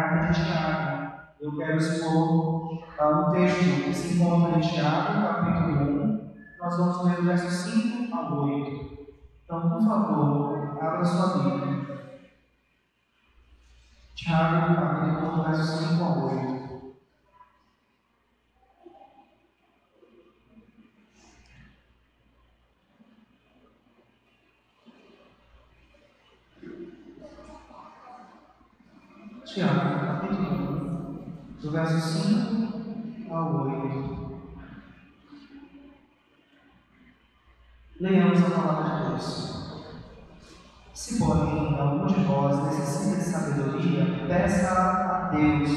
carta de Tiago. Eu quero expor uh, um texto que se encontra em Tiago, capítulo 1. Nós vamos ler do verso 5 a 8. Então, por favor, abra sua Bíblia. Tiago, capítulo 1, verso 5 a 8. Tiago, capítulo 1, do verso 5 ao 8. Leamos a palavra de Deus. Se, porém, algum de vós necessita de sabedoria, peça a Deus,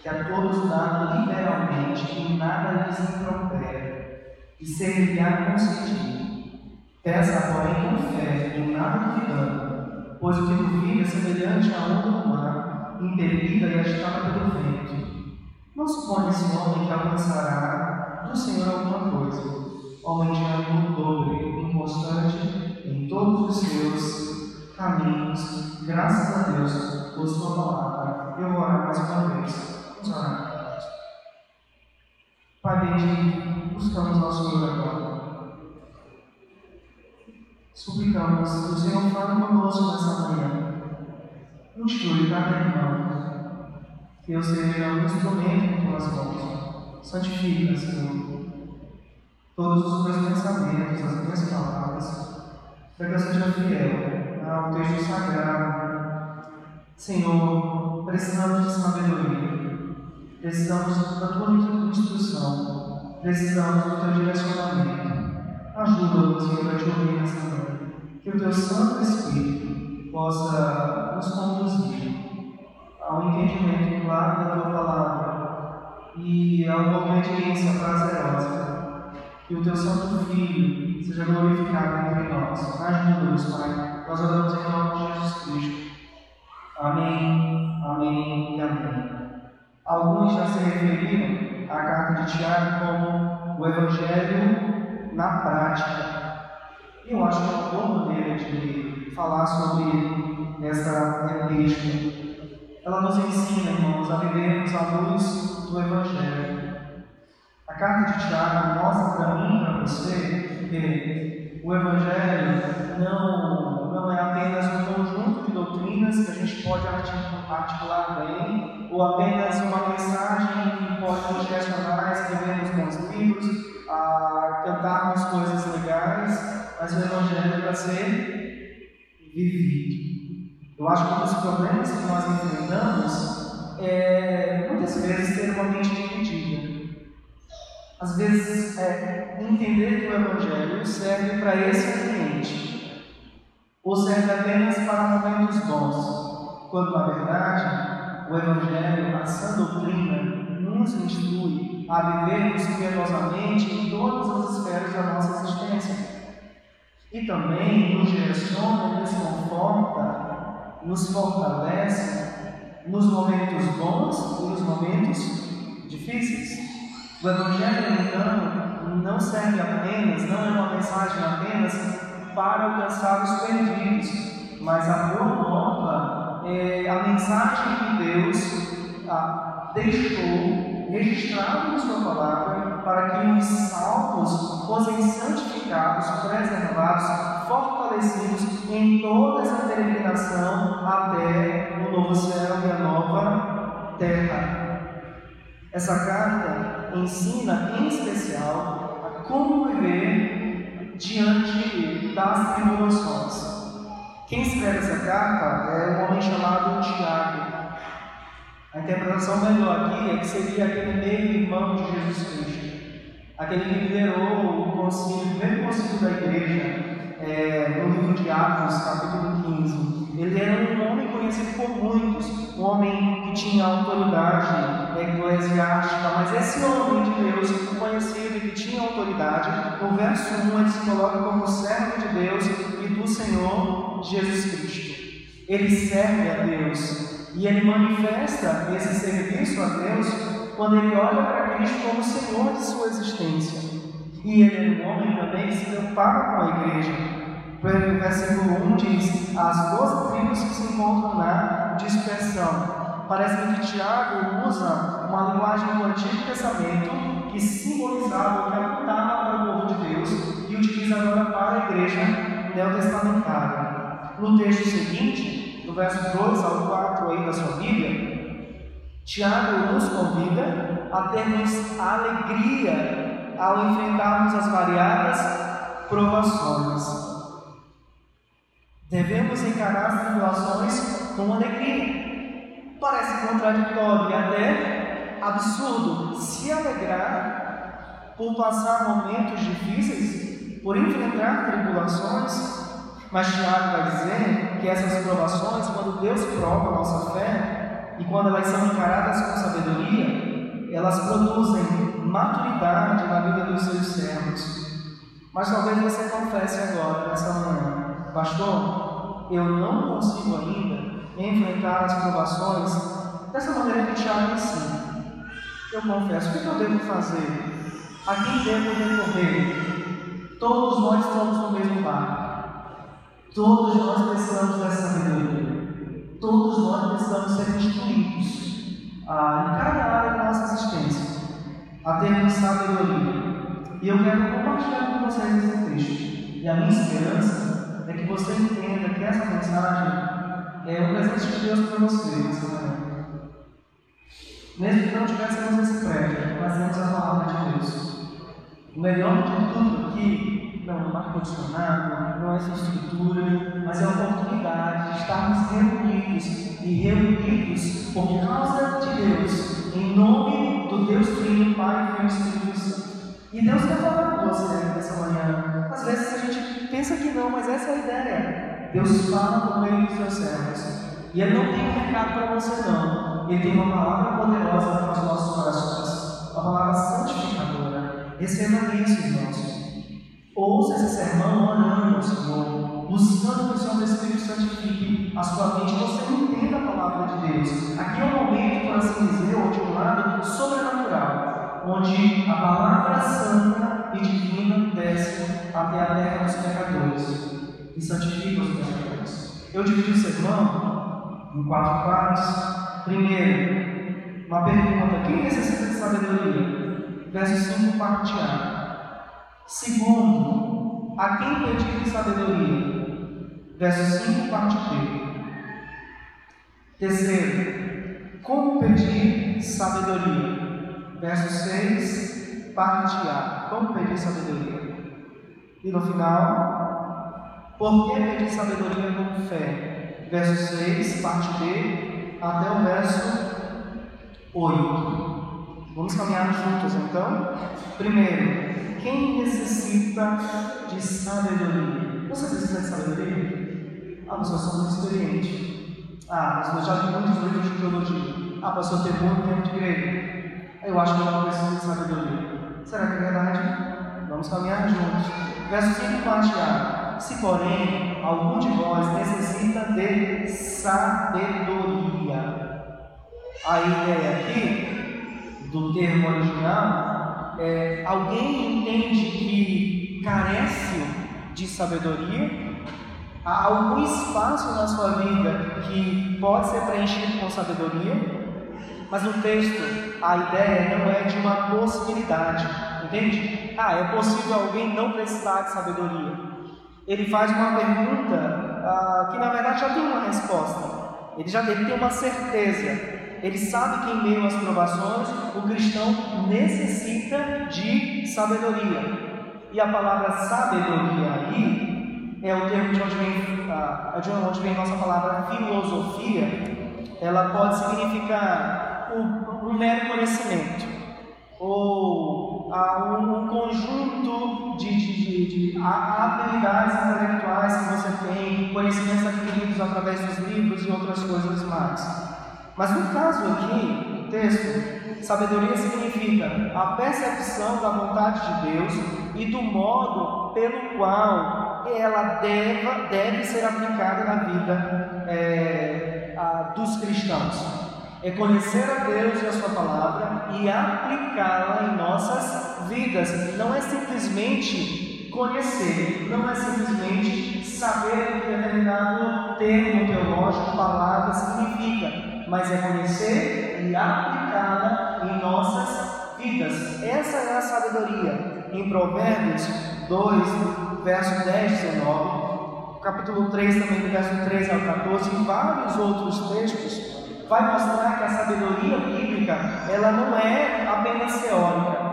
que a todos dá liberalmente e nada lhes impropere, e ser-lhe-á concedido. Peça, porém, com fé, e nada duvidando, pois o que duvida é semelhante à onda mar impelida e agitada pelo vento. Não supõe esse homem que alcançará do Senhor alguma coisa. Homem de ânimo dobre, inconstante em todos os seus caminhos, graças a Deus por sua palavra. Eu vou orar mais uma vez. Vamos orar. Pai bendito, buscamos nosso Senhor agora. Suplicamos que o Senhor fale conosco nessa manhã instrui cada irmão, que eu seja um instrumento em tuas mãos. Santifica, Senhor, todos os meus pensamentos, as minhas palavras, para que eu seja fiel ao texto sagrado. Senhor, precisamos de sabedoria, precisamos da tua instrução, precisamos do teu direcionamento. Ajuda-nos, Senhor, a te ouvir nessa. Que o teu Santo Espírito possa e a uma obediência prazerosa. Que o teu Santo Filho seja glorificado entre nós. Ajuda-nos, Pai. Nós oramos em nome de Jesus Cristo. Amém, amém e amém. Alguns já se referiram à carta de Tiago como o Evangelho na prática. Eu acho que é uma boa maneira de falar sobre nessa epístola. Ela nos ensina, irmãos, a vivermos à luz do Evangelho. A carta de Tiago mostra para mim para você que o Evangelho não, não é apenas um conjunto de doutrinas que a gente pode articular bem, ou apenas uma mensagem que pode nos a escrevermos bons livros, a cantarmos coisas legais, mas o Evangelho é para ser vivido. Eu acho que um dos problemas que nós enfrentamos é muitas vezes ter uma mente dividida. Às vezes, é, entender que o Evangelho serve para esse ambiente, ou serve apenas para momentos bons, quando na verdade o Evangelho, a sã doutrina, nos instrui a vivermos piedosamente em todas as esferas da nossa existência. E também nos direciona e nos conforta nos fortalece nos momentos bons e nos momentos difíceis. O Evangelho, então, não serve apenas, não é uma mensagem apenas para alcançar os perdidos, mas a boa é a mensagem que Deus ah, deixou registrado na Sua palavra para que os salvos fossem santificados, preservados, fortalecidos em toda essa peregrinação até o novo céu e a nova terra. Essa carta ensina, em especial, a como viver diante das tribulações. Quem escreve essa carta é um homem chamado Tiago. A interpretação melhor aqui é que seria aquele meio irmão de Jesus Cristo, aquele que liderou o o primeiro concílio da igreja, é, no livro de Atos, capítulo 15. Ele era um homem conhecido por muitos, um homem que tinha autoridade eclesiástica, mas esse homem de Deus, conhecido e que tinha autoridade, no verso 1 ele se coloca como servo de Deus e do Senhor Jesus Cristo. Ele serve a Deus e ele manifesta esse serviço a Deus quando ele olha para Cristo como Senhor de sua existência. E ele é um homem também que se preocupava com a igreja. O versículo 1 diz: As duas tribos que se encontram na dispersão. parece que Tiago usa uma linguagem do Antigo Testamento que simbolizava, que apontava para o povo de Deus e utiliza agora para a igreja neotestamentária. No texto seguinte, do verso 2 ao 4 aí da sua Bíblia, Tiago nos convida a termos alegria ao enfrentarmos as variadas provações. Devemos encarar as tribulações com alegria. Parece contraditório e até absurdo se alegrar por passar momentos difíceis, por enfrentar tribulações. Mas Tiago vai dizer que essas provações, quando Deus prova a nossa fé e quando elas são encaradas com sabedoria, elas produzem maturidade na vida dos seus servos. Mas talvez você confesse agora, nessa manhã, Pastor, eu não consigo ainda enfrentar as provações dessa maneira que Tiago ensina. Eu confesso, o que eu devo fazer? A quem devo recorrer? Todos nós estamos no mesmo barco. Todos nós precisamos dessa sabedoria. Todos nós precisamos ser instruídos a, em cada área da nossa existência a termos sabedoria. E eu quero compartilhar com vocês esse texto. E a minha esperança é que você entenda que essa mensagem é um presente de Deus para você nessa manhã. Mesmo que não tivéssemos esse prédio, nós a palavra de Deus. O melhor de tudo aqui não é ar-condicionado, não é essa estrutura, mas é a oportunidade de estarmos reunidos e reunidos por causa de Deus, em nome do Deus Trino, Pai, Filho e Espírito Santo. E Deus quer falar com você nessa manhã. Às vezes a gente pensa que não, mas essa é a ideia. Deus fala por meio dos seus servos. E Ele não tem um recado para você, não. Ele tem uma palavra poderosa para os nossos corações. Uma palavra santificadora. Receba isso, irmãos. Ouça esse sermão orando ao Senhor, buscando que o Senhor do Espírito santifique a sua mente, você entenda a palavra de Deus. Aqui é um momento, por assim dizer, ou de um lado, sobrenatural, onde a palavra santa e divina desce até a terra dos pecadores e santifica os pecadores. Eu dividi o sermão em quatro partes. Primeiro, uma pergunta: quem necessita de sabedoria? Verso 5, parte A. Segundo, a quem pedir sabedoria? Verso 5, parte B. Terceiro, como pedir sabedoria? Verso 6, parte A. Como pedir sabedoria? E no final, por que pedir sabedoria com fé? Verso 6, parte B, até o verso 8. Vamos caminhar juntos então? Primeiro, quem necessita de sabedoria? Você precisa de sabedoria? Ah, pastor, eu sou muito experiente. Ah, mas eu já li muitos livros de teologia. Ah, pastor, eu tenho muito tempo de igreja. Eu acho que eu não preciso de sabedoria. Será que é verdade? Vamos caminhar juntos. Verso 5, parte A. Se, porém, algum de vós necessita de sabedoria. A ideia aqui, do termo original, é alguém entende que carece de sabedoria? Há algum espaço na sua vida que pode ser preenchido com sabedoria? Mas no texto, a ideia não é de uma possibilidade, entende? Ah, é possível alguém não precisar de sabedoria. Ele faz uma pergunta ah, que na verdade já tem uma resposta. Ele já tem uma certeza. Ele sabe que em meio às provações o cristão necessita de sabedoria. E a palavra sabedoria aí é o termo de onde vem, ah, de onde vem a nossa palavra filosofia. Ela pode significar um, um mero conhecimento ou a um, conjunto de, de, de, de, habilidades intelectuais que você tem, conhecimentos adquiridos através dos livros e outras coisas mais. Mas no caso aqui, texto, sabedoria significa a percepção da vontade de Deus e do modo pelo qual ela deve, deve ser aplicada na vida é, a, dos cristãos é conhecer a Deus e a Sua palavra e aplicá-la em nossas vidas. Não é simplesmente conhecer, não é simplesmente saber o que determinado termo teológico, palavra significa, mas é conhecer e aplicá-la em nossas vidas. Essa é a sabedoria. Em Provérbios 2, verso 10, 19, capítulo 3 também, do verso 13 ao 14, e vários outros textos, vai mostrar que a sabedoria bíblica, ela não é apenas teórica,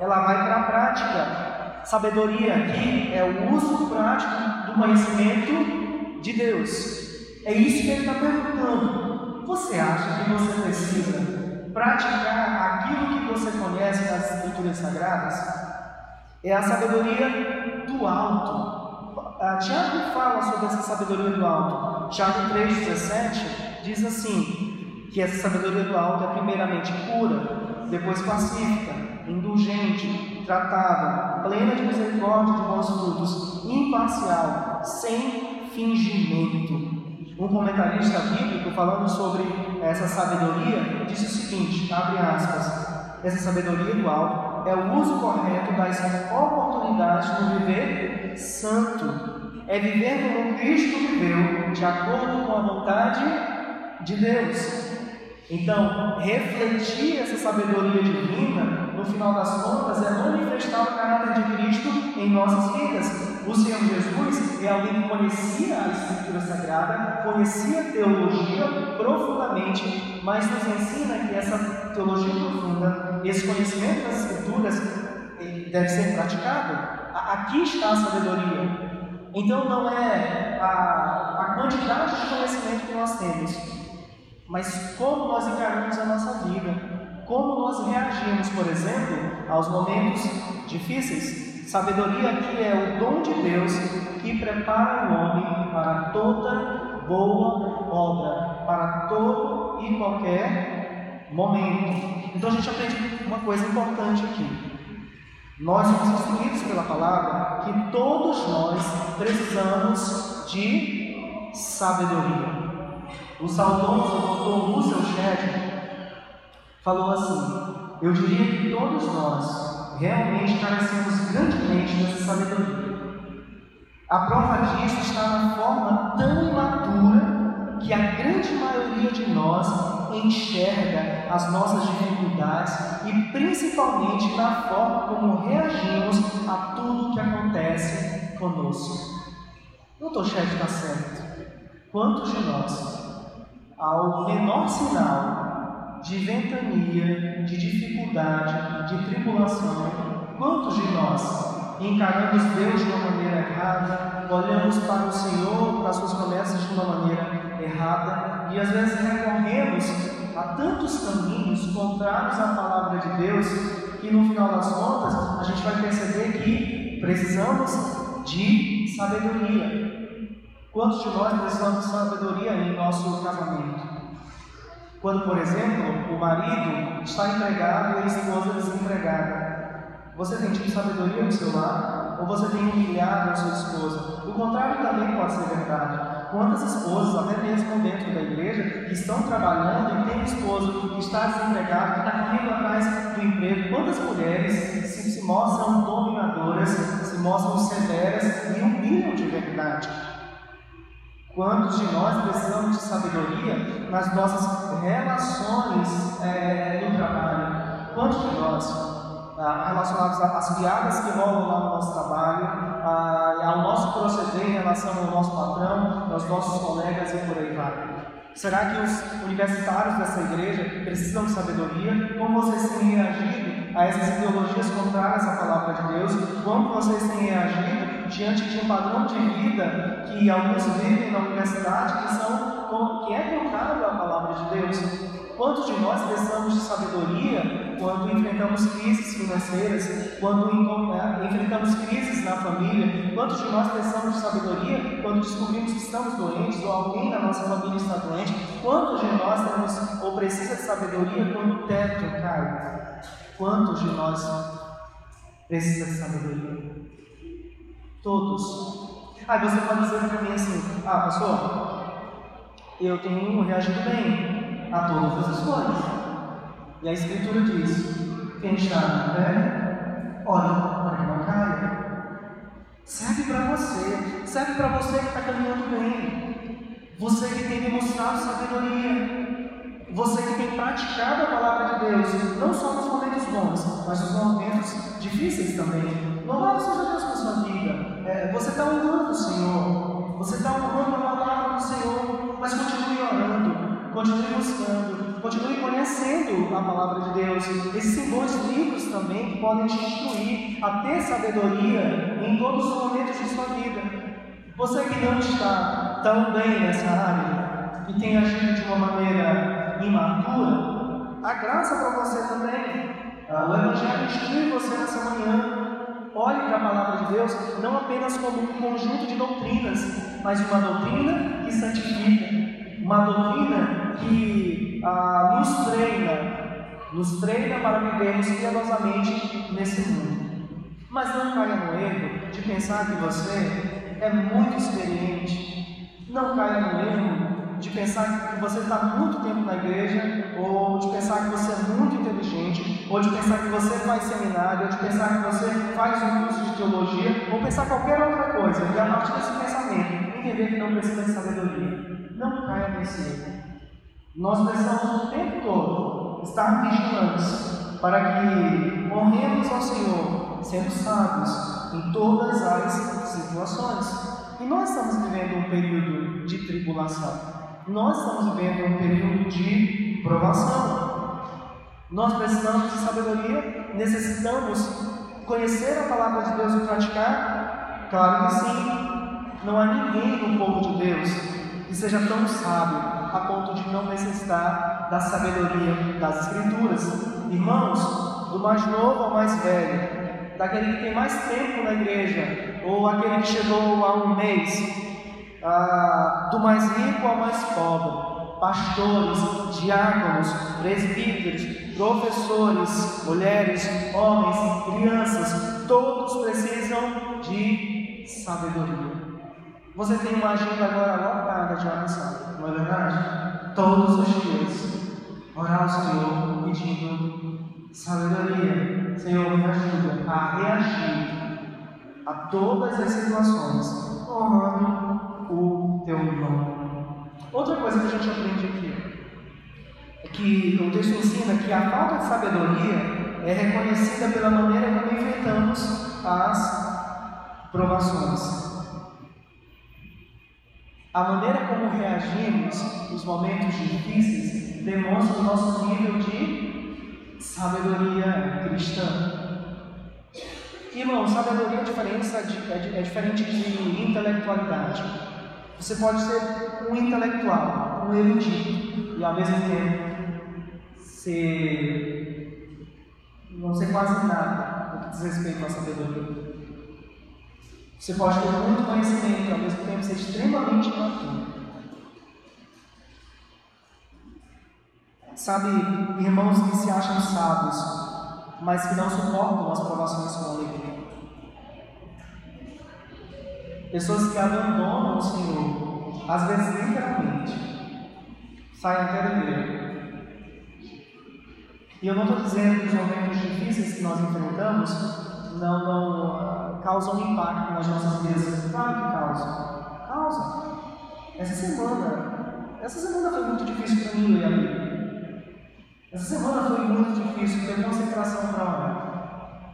ela vai para a prática. Sabedoria aqui é o uso prático do conhecimento de Deus. É isso que ele está perguntando. Você acha que você precisa praticar aquilo que você conhece nas Escrituras Sagradas? É a sabedoria do alto. Ah, Tiago fala sobre essa sabedoria do alto. Tiago 3,17 diz assim: que essa sabedoria do alto é primeiramente pura, depois pacífica, indulgente, tratável, plena de misericórdia de bons frutos, imparcial, sem fingimento. Um comentarista bíblico falando sobre essa sabedoria disse o seguinte, abre aspas, essa sabedoria do alto é o uso correto das oportunidades do viver santo. É viver como Cristo viveu, de acordo com a vontade de Deus. Então, refletir essa sabedoria divina, no final das contas, é manifestar o caráter de Cristo em nossas vidas. O Senhor Jesus é alguém que conhecia a Escritura Sagrada, conhecia a teologia profundamente, mas nos ensina que essa teologia profunda, esse conhecimento das Escrituras, deve ser praticado. Aqui está a sabedoria. Então, não é a, a quantidade de conhecimento que nós temos, mas como nós encaramos a nossa vida, como nós reagimos, por exemplo, aos momentos difíceis. Sabedoria aqui é o dom de Deus que prepara o homem para toda boa obra, para todo e qualquer momento. Então a gente aprende uma coisa importante aqui. Nós somos instruídos pela palavra que todos nós precisamos de sabedoria. O saudoso doutor Russell Shedd falou assim: Eu diria que todos nós realmente carecemos grandemente dessa sabedoria. A prova disso está na forma tão imatura que a grande maioria de nós enxerga as nossas dificuldades e principalmente na forma como reagimos a tudo que acontece conosco. Doutor Shedd está certo. Quantos de nós ao menor sinal de ventania, de dificuldade, de tribulação, quantos de nós encaramos Deus de uma maneira errada, olhamos para o Senhor, para as suas promessas de uma maneira errada e às vezes recorremos a tantos caminhos contrários à palavra de Deus que no final das contas a gente vai perceber que precisamos de sabedoria. Quantos de nós precisamos de sabedoria em nosso casamento? Quando, por exemplo, o marido está empregado e a esposa desempregada, você tem tido sabedoria no seu lar? Ou você tem humilhado a sua esposa? O contrário também pode ser verdade. Quantas esposas, até mesmo dentro da igreja, que estão trabalhando e tem esposo que está desempregado, que está correndo atrás do emprego, quantas mulheres se, se mostram dominadoras, se mostram severas e humilham de verdade? Quantos de nós precisamos de sabedoria nas nossas relações é, no trabalho? Quantos de nós, ah, relacionados às piadas que rolam lá no nosso trabalho, ah, ao nosso proceder em relação ao nosso patrão, aos nossos colegas e por aí vai? Será que os universitários dessa igreja precisam de sabedoria? Como vocês têm reagido a essas ideologias contrárias à palavra de Deus? Como vocês têm reagido diante de um padrão de vida que alguns vivem na universidade que, são, que é contrário à palavra de Deus. Quantos de nós precisamos de sabedoria quando enfrentamos crises financeiras, quando eh, enfrentamos crises na família? Quantos de nós precisamos de sabedoria quando descobrimos que estamos doentes ou alguém da nossa família está doente? Quantos de nós temos ou precisa de sabedoria quando o teto cai? Quantos de nós precisa de sabedoria? Todos. Aí você pode dizer para mim assim: Ah, pastor, eu tenho reagido bem a todas as coisas. E a Escritura diz: Quem está no pé, olha para que não caia. Serve para você, serve para você que está caminhando bem, você que tem demonstrado sabedoria. Você que tem praticado a palavra de Deus, não só nos momentos bons, mas nos momentos difíceis também. Louvado seja Deus por sua vida. É, você está honrando o Senhor. Você está honrando a palavra do Senhor. Mas continue orando, continue buscando, continue conhecendo a palavra de Deus. Esses dois livros também que podem te instruir a ter sabedoria em todos os momentos de sua vida. Você que não está tão bem nessa área e tem agido de uma maneira imatura, a graça para você também. Ah, o Evangelho instrui você nessa manhã. Olhe para a palavra de Deus não apenas como um conjunto de doutrinas, mas uma doutrina que santifica, uma doutrina que ah, nos treina, nos treina para vivermos piedosamente nesse mundo. Mas não caia no erro de pensar que você é muito experiente. Não caia no erro de pensar que você está muito tempo na igreja, ou de pensar que você é muito inteligente, ou de pensar que você faz seminário, ou de pensar que você faz um curso de teologia, ou pensar qualquer outra coisa, e a partir desse pensamento, entender que não precisa de sabedoria. Não caia nesse erro. Nós precisamos o tempo todo estar vigilantes para que honremos ao Senhor, sendo sábios em todas as situações. E nós estamos vivendo um período de tribulação. Nós estamos vivendo um período de provação. Nós precisamos de sabedoria, necessitamos conhecer a palavra de Deus e praticar? Claro que sim. Não há ninguém no povo de Deus que seja tão sábio a ponto de não necessitar da sabedoria das Escrituras. Irmãos, do mais novo ao mais velho, daquele que tem mais tempo na igreja, ou aquele que chegou há um mês, ah, do mais rico ao mais pobre, pastores, diáconos, presbíteros, professores, mulheres, homens, crianças, todos precisam de sabedoria. Você tem uma agenda agora lotada de oração, não é verdade? Todos os dias, orar ao Senhor pedindo sabedoria. Senhor, me ajuda a reagir a todas as situações, honrando teu irmão. Outra coisa que a gente aprende aqui é que o texto ensina que a falta de sabedoria é reconhecida pela maneira como enfrentamos as provações. A maneira como reagimos nos momentos difíceis demonstra o nosso nível de sabedoria cristã. Irmão, sabedoria é, diferença de, é, é diferente de intelectualidade. Você pode ser um intelectual, um erudito, e ao mesmo tempo ser. não ser quase nada no que diz respeito à sabedoria. Você pode ter muito conhecimento e ao mesmo tempo ser extremamente imaturo. Sabe, irmãos que se acham sábios, mas que não suportam as provações com alegria. Pessoas que abandonam o Senhor, às vezes literalmente, saem até da igreja. E eu não estou dizendo que os momentos difíceis que nós enfrentamos não, não uh, causam impacto nas nossas vidas. Claro que causam. Causa. Essa semana, essa semana foi muito difícil para mim Bíblia. Essa semana foi muito difícil ter concentração para orar.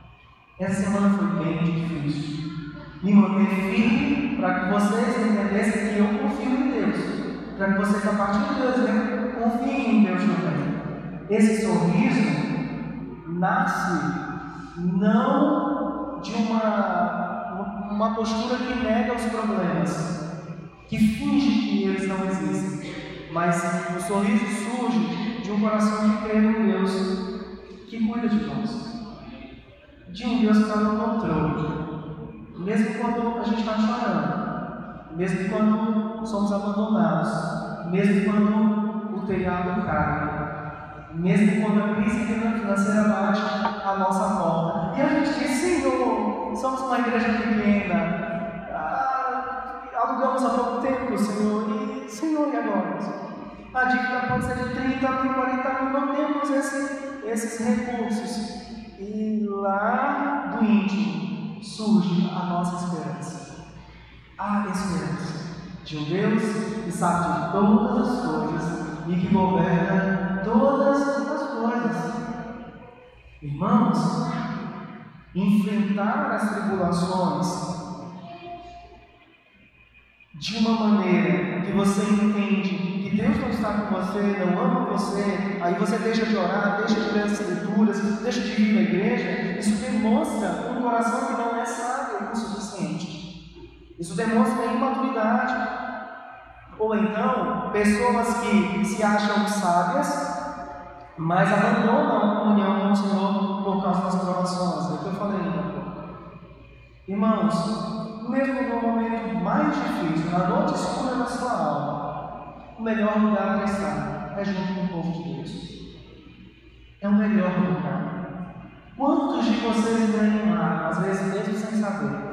Essa semana foi bem difícil me manter firme para que vocês entendessem que eu confio em Deus. Para que vocês, a partir de Deus, né, confiem em Deus também. Esse sorriso nasce não de uma, uma postura que nega os problemas, que finge que eles não existem, mas o sorriso surge de um coração que crê em Deus que cuida de nós, de um Deus que está no controle mesmo quando a gente está chorando, mesmo quando somos abandonados, mesmo quando o telhado cai, mesmo quando a crise financeira bate a nossa porta. E a gente diz, Senhor, somos uma igreja pequena, ah, alugamos há pouco tempo, Senhor, e Senhor, e agora? A dívida pode ser de 30 mil, 40 mil, não temos esse, esses recursos. E lá do íntimo, surge a nossa esperança. A esperança de um Deus que sabe de todas as coisas e que governa todas as coisas. Irmãos, enfrentar as tribulações de uma maneira que você entende que Deus não está com você, não ama você, aí você deixa de orar, deixa de ler as escrituras, deixa de ir à igreja, isso demonstra um coração que não é sábio o suficiente. Isso demonstra imaturidade. Ou então, pessoas que se acham sábias, mas abandonam a comunhão com o Senhor por causa das provações. É o que eu falei ainda pouco. Irmãos, mesmo no momento mais difícil, na noite escura da sua alma, o melhor lugar para estar é junto com o povo de Deus. É o melhor lugar. Quantos de vocês ganham às vezes mesmo sem saber?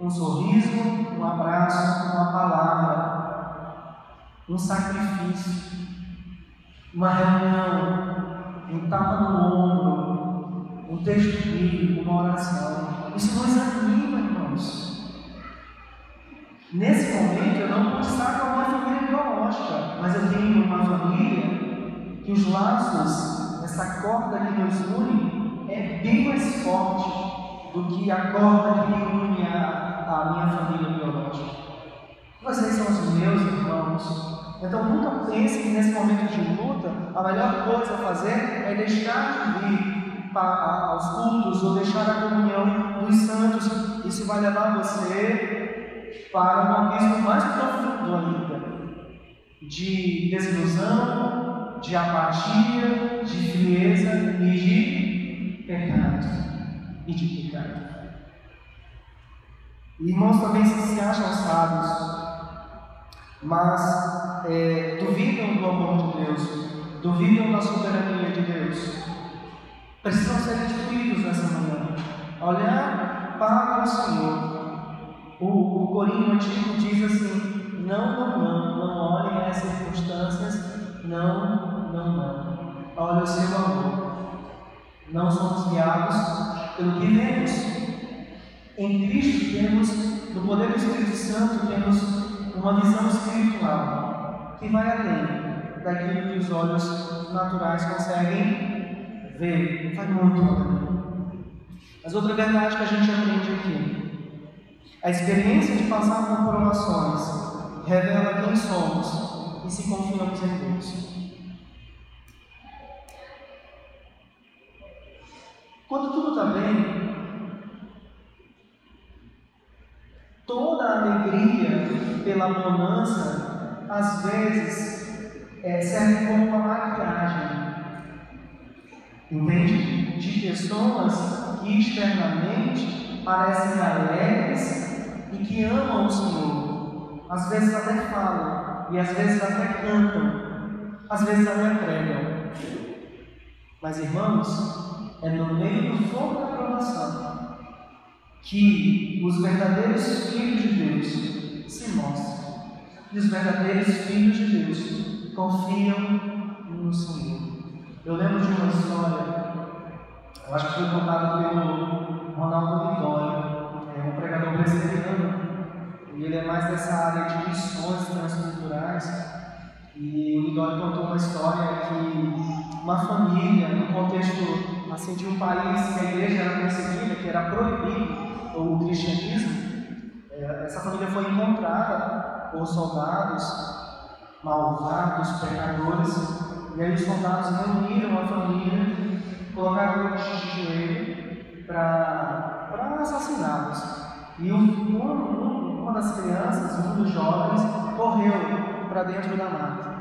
Um sorriso, um abraço, uma palavra, um sacrifício, uma reunião, um tapa no ombro, um texto bíblico, uma oração. Isso nos anima, irmãos. Nesse momento eu não posso estar com a minha família biológica, mas eu tenho uma família que os laços, essa corda que nos une, é bem mais forte do que a corda que me une a minha família biológica. Vocês são os meus irmãos. Então nunca pense que nesse momento de luta a melhor coisa a fazer é deixar de vir para, aos cultos ou deixar a comunhão dos santos. Isso vai levar você para um abismo mais profundo ainda de desilusão, de apatia, de frieza e de pecado. E de pecado. Irmãos também se acham sábios, mas é, duvidam do amor de Deus, duvidam da soberania de Deus. Precisam ser instruídos nessa manhã. Olhar para o Senhor o, o Corinho Antigo diz assim: não, não, não, não olhem as circunstâncias, não, não, não. Olha o seu amor. Não somos guiados pelo que vemos. Em Cristo temos, no poder do Espírito Santo, temos uma visão espiritual que vai além daquilo que os olhos naturais conseguem ver. Vai muito. Mas outra verdade que a gente aprende aqui a experiência de passar por provações revela quem somos e se confiamos em Deus. Quando tudo está bem, toda a alegria pela bonança, às vezes, é, serve como uma maquiagem. Entende? De pessoas que externamente parecem alegres que amam o Senhor. Às vezes até falam, e às vezes até cantam, às vezes até pregam. Mas irmãos, é no meio do fogo da provação que os verdadeiros filhos de Deus se mostram. E os verdadeiros filhos de Deus confiam no Senhor. Eu lembro de uma história, eu acho que foi contada pelo Ronaldo Vitória, é um pregador brasileiro mais dessa área de missões transculturais. E o Lidório contou uma história que uma família, no contexto assim, de um país que a igreja era perseguida, que era proibido o cristianismo, é, essa família foi encontrada por soldados malvados, pecadores, e aí os soldados reuniram a família, colocaram eles de joelho para para assassiná-los. E um, um, uma das crianças, um dos jovens, correu para dentro da mata.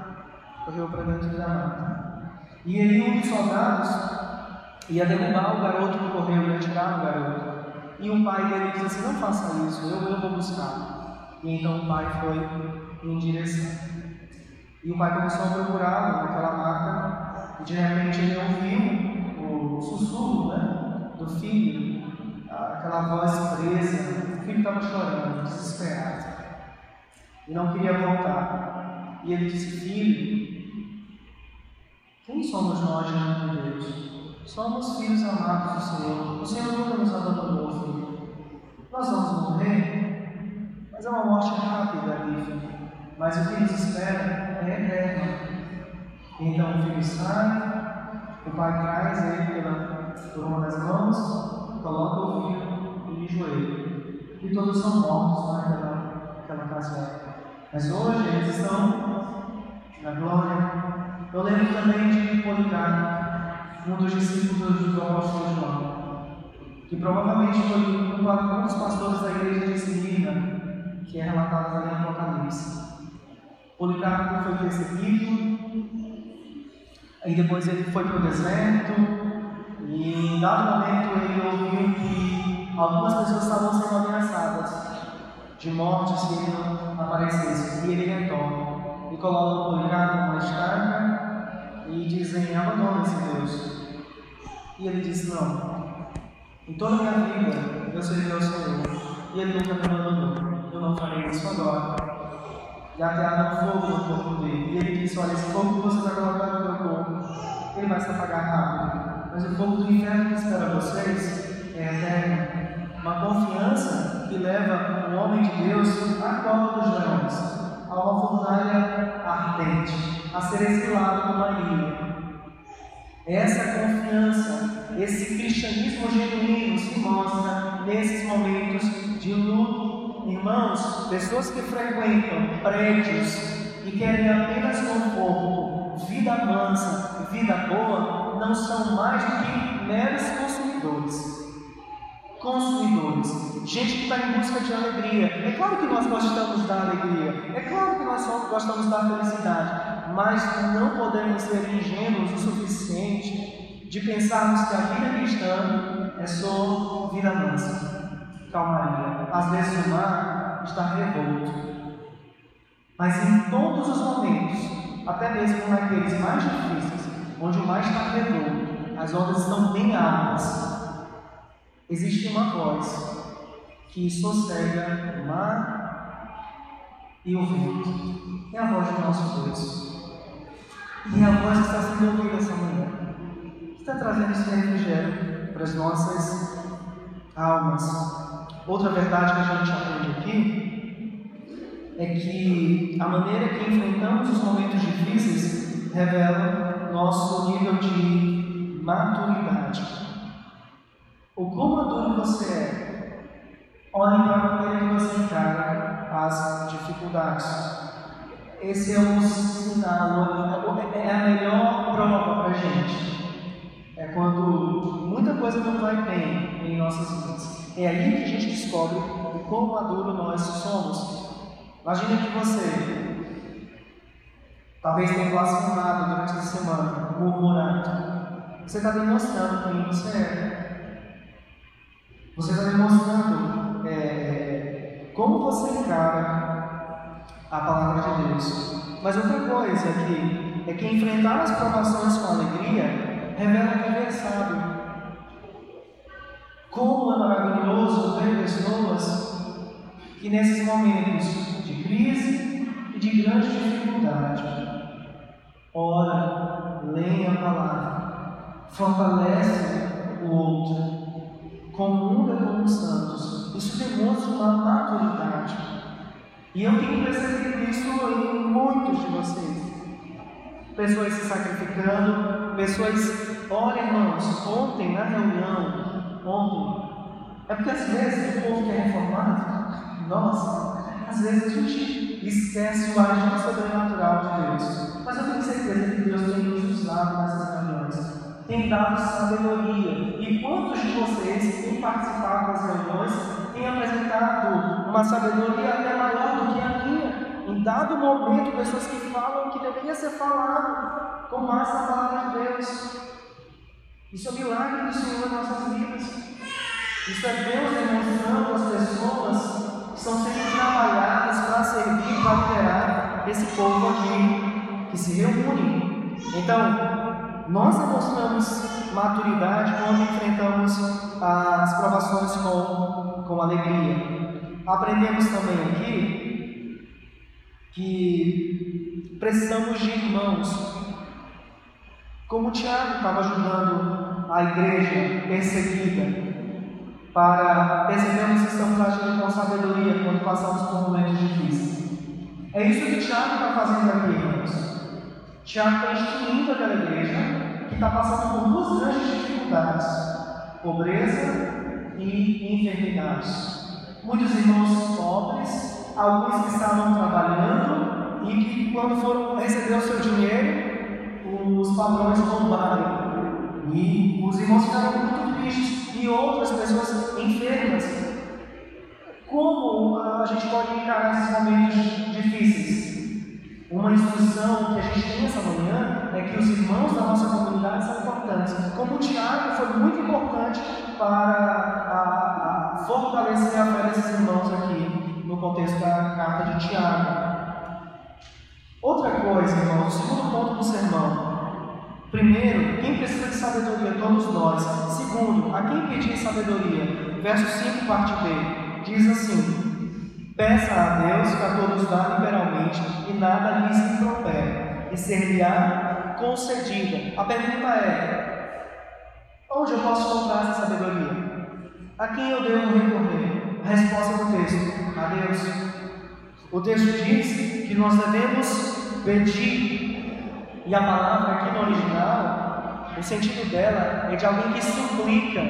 Correu para dentro da mata. E aí um dos soldados ia derrubar o garoto que correu, ia tirar o garoto. E o pai dele disse assim, não faça isso, eu, eu vou buscar. E então o pai foi em direção. E o pai começou a procurá-lo naquela mata, e de repente ele ouviu o sussurro né, do filho, aquela voz presa, o filho estava chorando, desesperado, e não queria voltar. E ele disse: Filho, quem somos nós diante de Deus? Somos filhos amados do Senhor. O Senhor nunca nos abandonou, filho. Nós vamos morrer, mas é uma morte rápida filho. Mas o que nos espera é eterno. Então o filho sai, o pai traz ele pela por uma das mãos, coloca o filho e joelho. E todos são mortos naquela, naquela ocasião. Mas hoje eles estão na glória. Eu lembro também de Policarpo, um dos discípulos do apóstolo João, que provavelmente foi um dos pastores da igreja de Esmirna, que é relatado ali em Apocalipse. Policarpo foi perseguido, aí depois ele foi para o deserto, e em dado momento algumas pessoas estavam sendo ameaçadas de morte se ele não aparecesse, e ele retorna e coloca o Policarpo numa estaca e dizem: abandona esse Deus. E ele diz: não, em toda a minha vida eu serei o Senhor, e ele nunca me abandonou eu não farei isso agora. E atearam fogo no corpo dele. E ele disse: Olha, esse fogo que você vai colocar no meu corpo, ele vai se apagar rápido. Mas o fogo do inferno que espera vocês é eterno. Uma confiança que leva um homem de Deus à cova dos leões, a uma fornalha ardente, a ser exilado como ilha. Essa confiança, esse cristianismo genuíno se mostra nesses momentos de luto Irmãos, pessoas que frequentam prédios e querem apenas conforto, vida mansa, vida boa, não são mais do que meros consumidores. Consumidores, gente que está em busca de alegria. É claro que nós gostamos da alegria, é claro que nós gostamos da felicidade, mas não podemos ser ingênuos o suficiente de pensarmos que a vida cristã é só vida mansa calmaria. Às vezes o mar está revolto. Mas em todos os momentos, até mesmo naqueles mais difíceis, onde o mar está revolto, as ondas estão bem altas, existe uma voz que sossega o mar e o vento. É a voz do nosso Deus. E é a voz que está sendo ouvida essa manhã. Que está trazendo esse refrigério para as nossas almas. Outra verdade que a gente aprende aqui é que a maneira que enfrentamos os momentos difíceis revela nosso nível de maturidade. Esse é o sinal, é a melhor prova para gente. É quando muita coisa não vai bem em nossas vidas. É aí que a gente descobre o quão maduro nós somos. Imagina que você talvez tenha blasfemado durante a semana, murmurado. Você está demonstrando quem você é. Você está demonstrando é, como você encara a palavra de Deus. Mas outra coisa aqui é que enfrentar as provações com alegria revela viver sábio. Como é maravilhoso ver pessoas que nesses momentos de crise e de grande dificuldade ora, leem a palavra, fortalece o outro, comunga com os santos. Isso demonstra uma maturidade. E eu tenho percebido isso em muitos de vocês. Pessoas se sacrificando, pessoas, olha irmãos, ontem na reunião ontem. É porque às vezes o povo que é reformado, nossa, às vezes a gente esquece o agir sobrenatural de Deus. Mas eu tenho certeza que Deus tem nos usado nessas reuniões. Tem dado sabedoria. E quantos de vocês têm participado das reuniões têm apresentado uma sabedoria até maior do que a minha? Em dado momento, pessoas que falam o que deveria ser falado com mais a palavra de Deus. Isso é o milagre do Senhor em nossas vidas. Isso é Deus demonstrando as pessoas que estão sendo trabalhadas para servir, para liderar esse povo aqui que se reúne. Então, nós demonstramos maturidade quando enfrentamos as provações com, com alegria. Aprendemos também aqui que precisamos de irmãos como Tiago estava ajudando a igreja perseguida, para percebermos que estamos agindo com sabedoria quando passamos por momentos difíceis. É isso que Tiago está fazendo aqui, irmãos. Tiago está instruindo aquela igreja que está passando por duas grandes dificuldades: pobreza e enfermidades. Muitos irmãos pobres, alguns que estavam trabalhando e que, quando foram receber o seu dinheiro, os patrões roubaram. E os irmãos ficaram muito tristes, e outras pessoas enfermas. Como a gente pode encarar esses momentos difíceis? Uma instrução que a gente tem essa manhã é que os irmãos da nossa comunidade são importantes. Como o Tiago foi muito importante para a, a fortalecer a fé desses irmãos aqui, no contexto da carta de Tiago. Outra coisa, irmãos, o segundo ponto do sermão. Primeiro, quem precisa de sabedoria? Todos nós. Segundo, a quem pedir sabedoria? Verso 5, parte B, diz assim: Peça a Deus que a todos dá liberalmente e nada lhes impropere, e ser-lhe-á concedida. A pergunta é: onde eu posso comprar essa sabedoria? A quem eu devo recorrer? A resposta do texto: a Deus. O texto diz que nós devemos pedir, e a palavra aqui no original, o sentido dela é de alguém que suplica,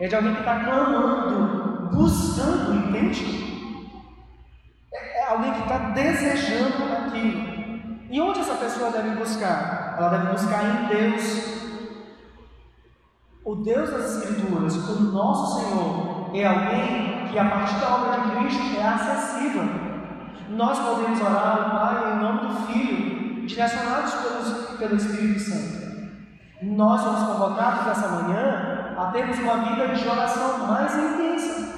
é de alguém que está clamando, buscando, entende? Alguém que está desejando aquilo. E onde essa pessoa deve buscar? Ela deve buscar em Deus. O Deus das Escrituras, o nosso Senhor, é alguém que a partir da obra de Cristo é acessível. Nós podemos orar ao Pai em nome do Filho, direcionados pelo Espírito Santo. Nós somos convocados nessa manhã a termos uma vida de oração mais intensa.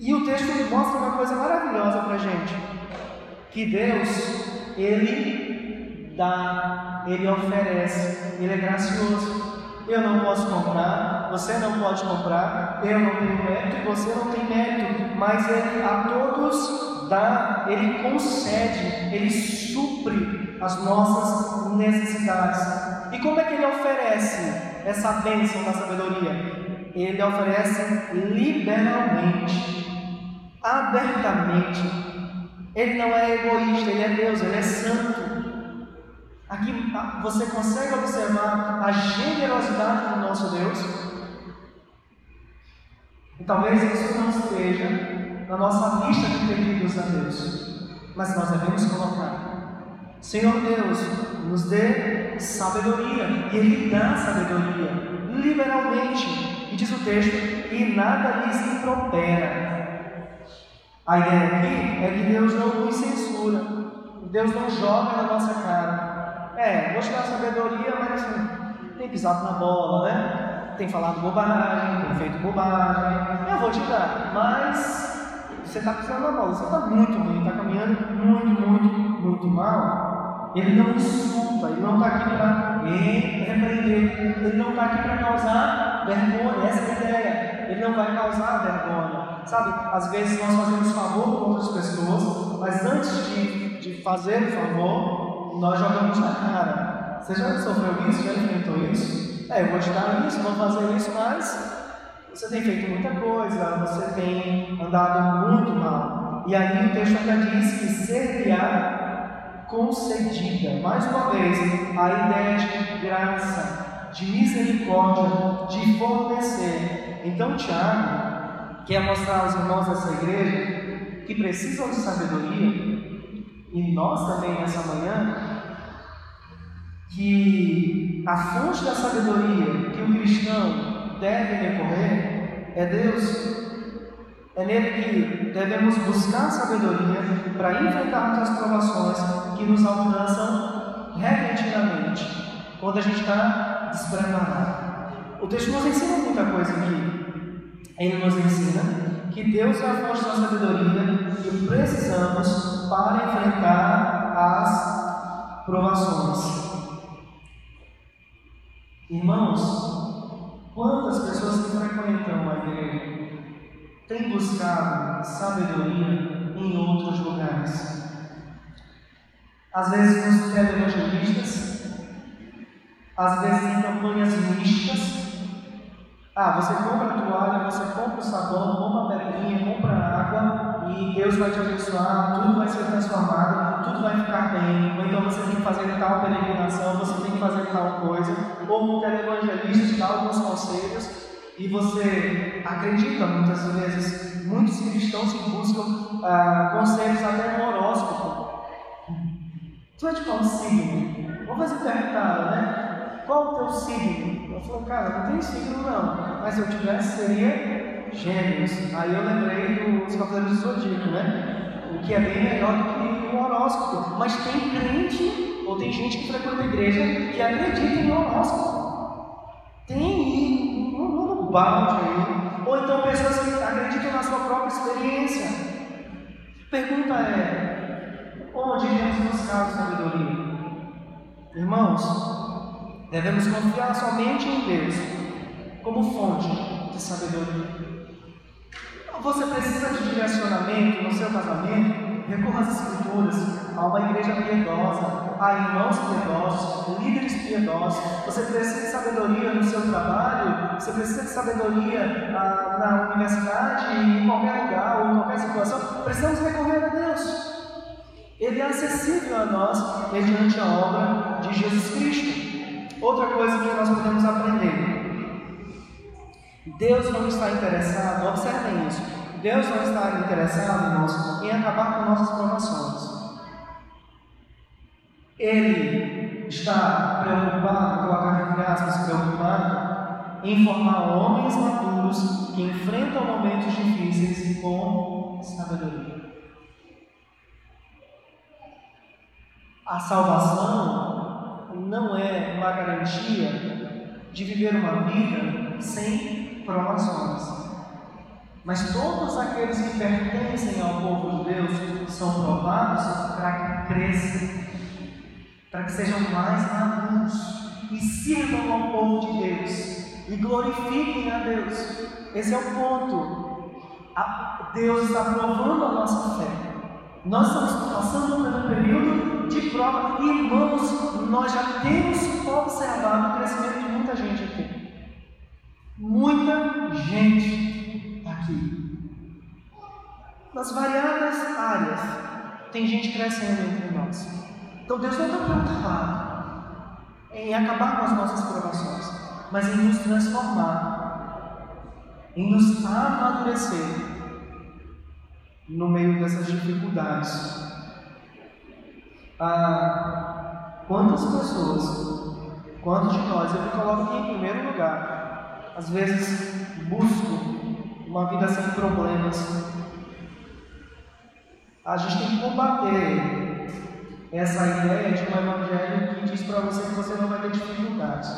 E o texto mostra uma coisa maravilhosa para gente: que Deus, Ele dá, Ele oferece, Ele é gracioso. Eu não posso comprar, você não pode comprar, eu não tenho mérito, você não tem mérito, mas Ele a todos dá, Ele concede, Ele supre as nossas necessidades. E como é que Ele oferece essa bênção da sabedoria? Ele oferece liberalmente abertamente. Ele não é egoísta, ele é Deus, ele é santo. Aqui você consegue observar a generosidade do nosso Deus? E talvez isso não esteja na nossa lista de pedidos a Deus, mas nós devemos colocar. Senhor Deus, nos dê sabedoria, e Ele dá sabedoria, liberalmente. E diz o texto: e nada lhes impropera, a ideia aqui é que Deus não nos censura, Deus não joga na nossa cara. É, te dar sabedoria, mas assim, tem pisado na bola, né? Tem falado bobagem, tem feito bobagem. Eu vou te dar, mas você está pisando na bola, você está muito ruim, está caminhando muito, muito, muito mal. Ele não insulta, ele não está aqui para repreender, ele não está aqui para causar vergonha, essa é a ideia. Ele não vai causar vergonha. Sabe, às vezes nós fazemos favor com outras pessoas, mas antes de, de fazer o favor, nós jogamos na cara. Você já sofreu isso? Já enfrentou isso? É, eu vou te dar isso, vou fazer isso, mas você tem feito muita coisa, você tem andado muito mal. E aí o texto ainda diz que seria concedida. Mais uma vez, a ideia de graça, de misericórdia, de fornecer. Então, Tiago, quer mostrar aos irmãos dessa igreja que precisam de sabedoria, e nós também nessa manhã, que a fonte da sabedoria que o cristão deve recorrer é Deus. É nele que devemos buscar sabedoria para enfrentarmos as provações que nos alcançam repentinamente, quando a gente está despreparado. O texto nos ensina muita coisa aqui. Ele nos ensina que Deus fonte da sabedoria que precisamos para enfrentar as provações. Irmãos, quantas pessoas que frequentam a igreja têm buscado sabedoria em outros lugares? Às vezes nos evangelistas, às vezes em campanhas místicas, ah, você compra a toalha, você compra o sabão, compra a pedrinha, compra a água e Deus vai te abençoar, tudo vai ser transformado, tudo vai ficar bem. Ou então você tem que fazer tal peregrinação, você tem fazer tal coisa, ou um televangelista te dá alguns conselhos e você acredita muitas vezes, muitos cristãos que buscam ah, conselhos até no horóscopo. Tu é de qual signo? Vamos fazer perguntar, né? Qual o teu signo? Eu falei, cara, não tem signo não, mas se eu tivesse seria gêmeos. Aí eu lembrei dos Cavaleiros do Zodíaco, né? O que é bem melhor do que o horóscopo. Mas tem crente, ou tem gente que frequenta a igreja que acredita em horóscopo. Tem, no, no balde aí. Ou então pessoas que acreditam na sua própria experiência. Pergunta é: onde devemos buscar sabedoria? Irmãos, devemos confiar somente em Deus como fonte de sabedoria. Você precisa de direcionamento no seu casamento? Recorra às Escrituras, a uma igreja piedosa, a irmãos piedosos, líderes piedosos. Você precisa de sabedoria no seu trabalho, você precisa de sabedoria ah, na universidade, em qualquer lugar ou em qualquer situação. Precisamos recorrer a Deus. Ele é acessível a nós mediante a obra de Jesus Cristo. Outra coisa que nós podemos aprender Deus não está interessado, observem isso, Deus não está interessado, irmãos, em acabar com nossas provações. Ele está preocupado, colocar entre aspas, preocupado em formar homens maduros que enfrentam momentos difíceis com sabedoria. A salvação não é uma garantia de viver uma vida sem provações. Mas todos aqueles que pertencem ao povo de Deus são provados para que cresçam, para que sejam mais maduros e sirvam ao povo de Deus e glorifiquem a Deus. Esse é o ponto. Deus está provando a nossa fé. Nós estamos passando por um período de prova. E, irmãos, nós já temos observado o crescimento de muita gente aqui. Muita gente aqui. Nas variadas áreas, tem gente crescendo entre nós. Então Deus não está preocupado em acabar com as nossas provações, mas em nos transformar, em nos amadurecer no meio dessas dificuldades. Ah, quantas pessoas, quantos de nós, eu me coloco aqui em primeiro lugar, às vezes busco uma vida sem problemas. A gente tem que combater essa ideia de um evangelho que diz para você que você não vai ter dificuldades.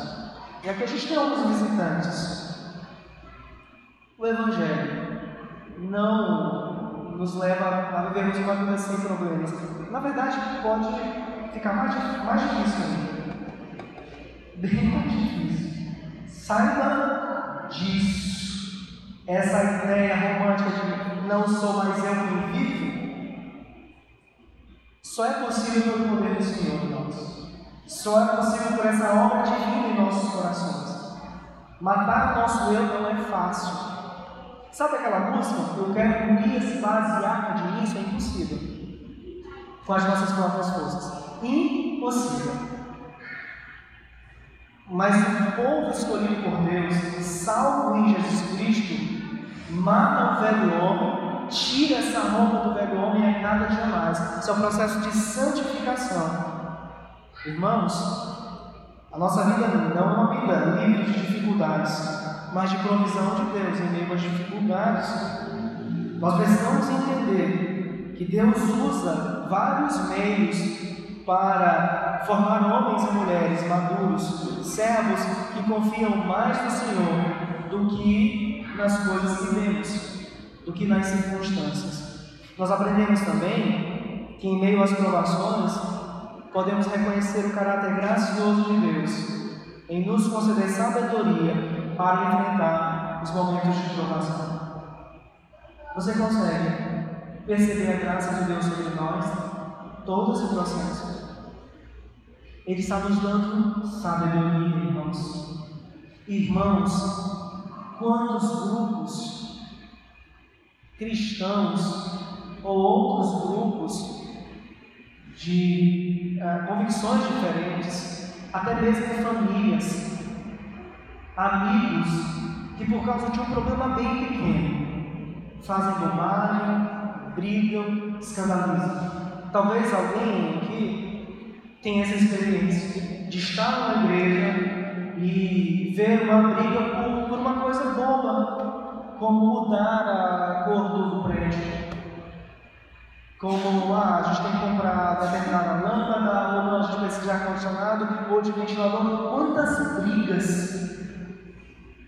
E aqui a gente tem alguns visitantes. O evangelho não nos leva a vivermos uma vida sem problemas. Na verdade, pode ficar mais, mais difícil ainda. Bem mais difícil. Saiba disso, essa ideia romântica de não sou mais eu quem vive, só é possível pelo poder do Senhor em nós. Só é possível por essa obra divina em nossos corações. Matar o nosso eu não é fácil. Sabe aquela música? Eu quero Urias basear de mim, isso é impossível. Com as nossas próprias forças. Impossível. Mas o povo escolhido por Deus, salvo em Jesus Cristo, mata o velho homem, tira essa roupa do velho homem e é nada de mais. Isso é um processo de santificação. Irmãos, a nossa vida não é uma vida livre de dificuldades, mas de provisão de Deus em meio às dificuldades. Nós precisamos entender que Deus usa vários meios para formar homens e mulheres maduros, servos que confiam mais no Senhor do que nas coisas que vemos, do que nas circunstâncias. Nós aprendemos também que, em meio às provações, podemos reconhecer o caráter gracioso de Deus em nos conceder sabedoria para enfrentar os momentos de provação. Você consegue perceber a graça de Deus sobre nós? Todo esse processo. Ele está nos dando sabedoria, irmãos. Irmãos, quantos grupos cristãos ou outros grupos de uh, convicções diferentes até mesmo famílias, amigos, que por causa de um problema bem pequeno fazem bobagem, brigam, escandalizam. Talvez alguém aqui tenha essa experiência de estar numa igreja e ver uma briga por, por uma coisa boba, como mudar a cor do prédio como ah, a gente tem que comprar determinada lâmpada, ou a gente precisa de ar-condicionado ou de ventilador. Quantas brigas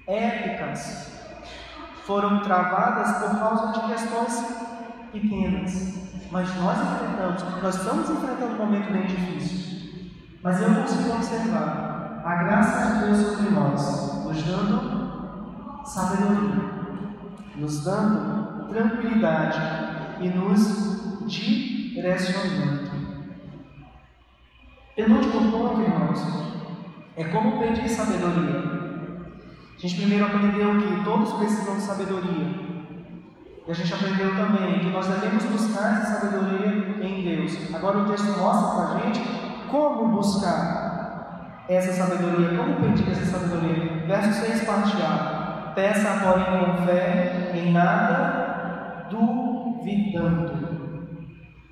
épicas foram travadas por causa de questões pequenas. Mas nós enfrentamos, nós estamos enfrentando um momento bem difícil. Mas eu consigo observar a graça de Deus sobre nós, nos dando sabedoria, nos dando tranquilidade e nos direcionando. Penúltimo ponto, irmãos, é como pedir sabedoria. A gente primeiro aprendeu que todos precisam de sabedoria. E a gente aprendeu também que nós devemos buscar essa sabedoria em Deus. Agora o texto mostra para a gente como buscar essa sabedoria, como pedir essa sabedoria. Verso 6, parte A. Peça, porém, com fé, em nada duvidando.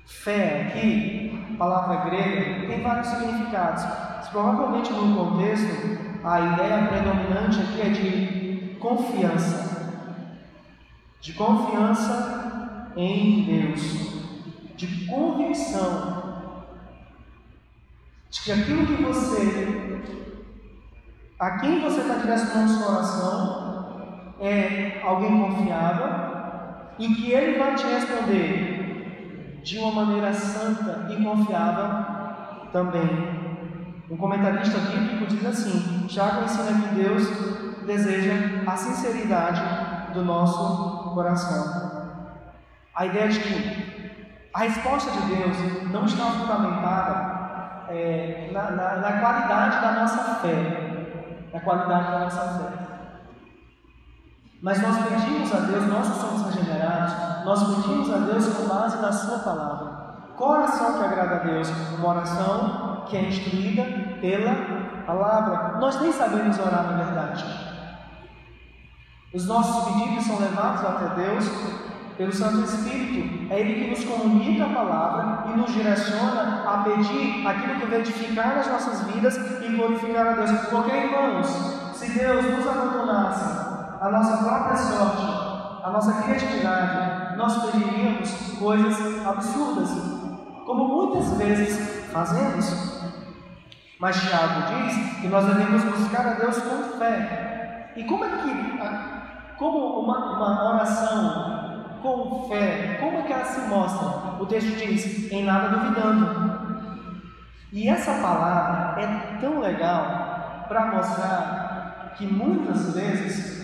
Fé aqui, palavra grega, tem vários significados. Provavelmente no contexto, a ideia predominante aqui é de confiança. De confiança em Deus. De convicção. De que aquilo que você, a quem você está direcionando sua oração, é alguém confiável e que ele vai te responder de uma maneira santa e confiável também. Um comentarista bíblico diz assim: Tiago ensina que Deus deseja a sinceridade do nosso coração. A ideia de que a resposta de Deus não está fundamentada é, na, na, na qualidade da nossa fé, na qualidade da nossa fé. Mas nós pedimos a Deus, nós que somos regenerados, nós pedimos a Deus com base na Sua palavra. Qual oração que agrada a Deus? Uma oração que é instruída pela palavra. Nós nem sabemos orar na verdade. Os nossos pedidos são levados até Deus pelo Santo Espírito. É Ele que nos comunica a palavra e nos direciona a pedir aquilo que vai edificar nas nossas vidas e glorificar a Deus. Porque, irmãos, se Deus nos abandonasse, a nossa própria sorte, a nossa criatividade, nós pediríamos coisas absurdas, como muitas vezes fazemos. Mas Tiago diz que nós devemos buscar a Deus com fé. E como é que, como uma, uma oração com fé, como é que ela se mostra? O texto diz: em nada duvidando. E essa palavra é tão legal para mostrar que muitas vezes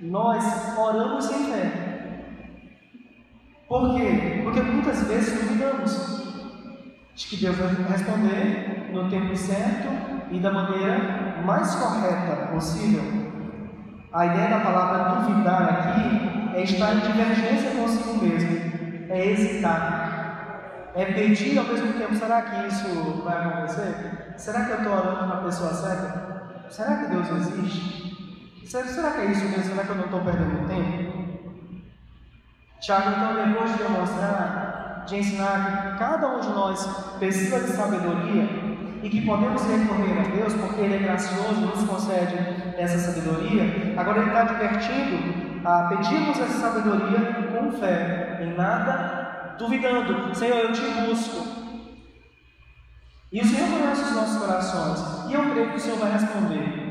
nós oramos sem fé. Por quê? Porque muitas vezes duvidamos de que Deus vai responder no tempo certo e da maneira mais correta possível. A ideia da palavra duvidar aqui é estar em divergência consigo mesmo, é hesitar, é pedir ao mesmo tempo: será que isso vai acontecer? Será que eu estou orando para a pessoa certa? Será que Deus existe? Será que é isso mesmo? Será que eu não estou perdendo tempo? Tiago, então, depois de demonstrar, de ensinar que cada um de nós precisa de sabedoria e que podemos recorrer a Deus porque Ele é gracioso e nos concede essa sabedoria, agora Ele está advertindo a pedirmos essa sabedoria com fé, em nada duvidando. Senhor, eu te busco. E o Senhor conhece os nossos corações, e eu creio que o Senhor vai responder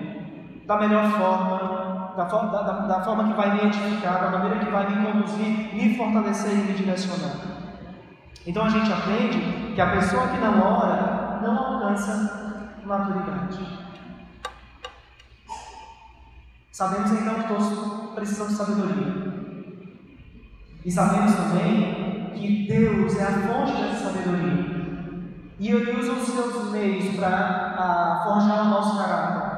da melhor forma, da forma, da, da forma que vai me edificar, da maneira que vai me conduzir, me fortalecer e me direcionar. Então a gente aprende que a pessoa que não ora não alcança maturidade. Sabemos então que todos precisam de sabedoria. E sabemos também que Deus é a fonte dessa sabedoria. E Ele usa os seus meios para forjar o nosso caráter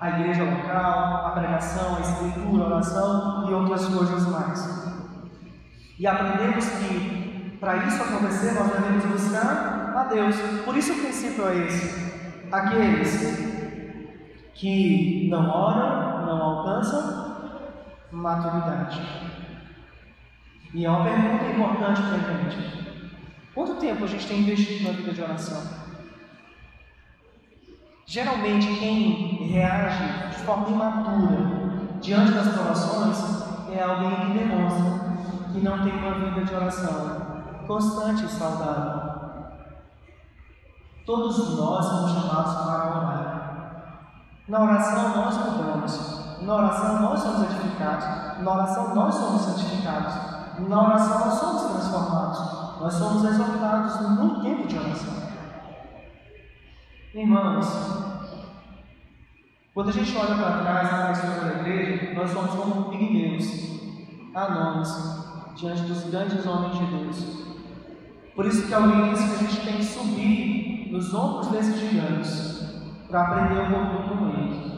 a igreja local, a pregação, a escritura, a oração e outras coisas mais. E aprendemos que para isso acontecer nós devemos buscar a Deus. Por isso o princípio é esse. aqueles que não oram, não alcançam maturidade. E é uma pergunta importante para a gente. Quanto tempo a gente tem investido na vida de oração? Geralmente, quem reage de forma imatura diante das provações é alguém que demonstra que não tem uma vida de oração constante e saudável. Todos nós somos chamados para orar. Na oração nós mudamos. Na oração nós somos edificados. Na oração nós somos santificados. Na oração nós somos transformados. Nós somos exortados no tempo de oração. Irmãos, quando a gente olha para trás na história da igreja, nós somos como pigmeus, anônimos, diante dos grandes homens de Deus. Por isso que alguém disse que a gente tem que subir nos ombros desses gigantes para aprender um pouquinho com eles.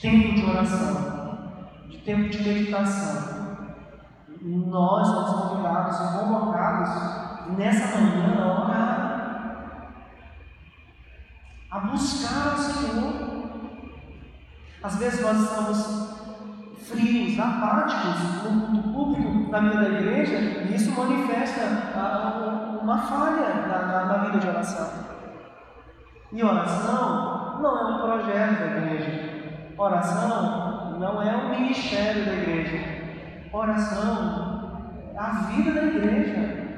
Tempo de oração, de tempo de meditação. Nós somos convidados e convocados nessa manhã a orar, a buscar o Senhor. Às vezes nós estamos frios, apáticos no público, na vida da igreja, e isso manifesta uma falha na, na, na vida de oração. E oração não é um projeto da igreja. Oração não é um ministério da igreja. Oração a vida da igreja.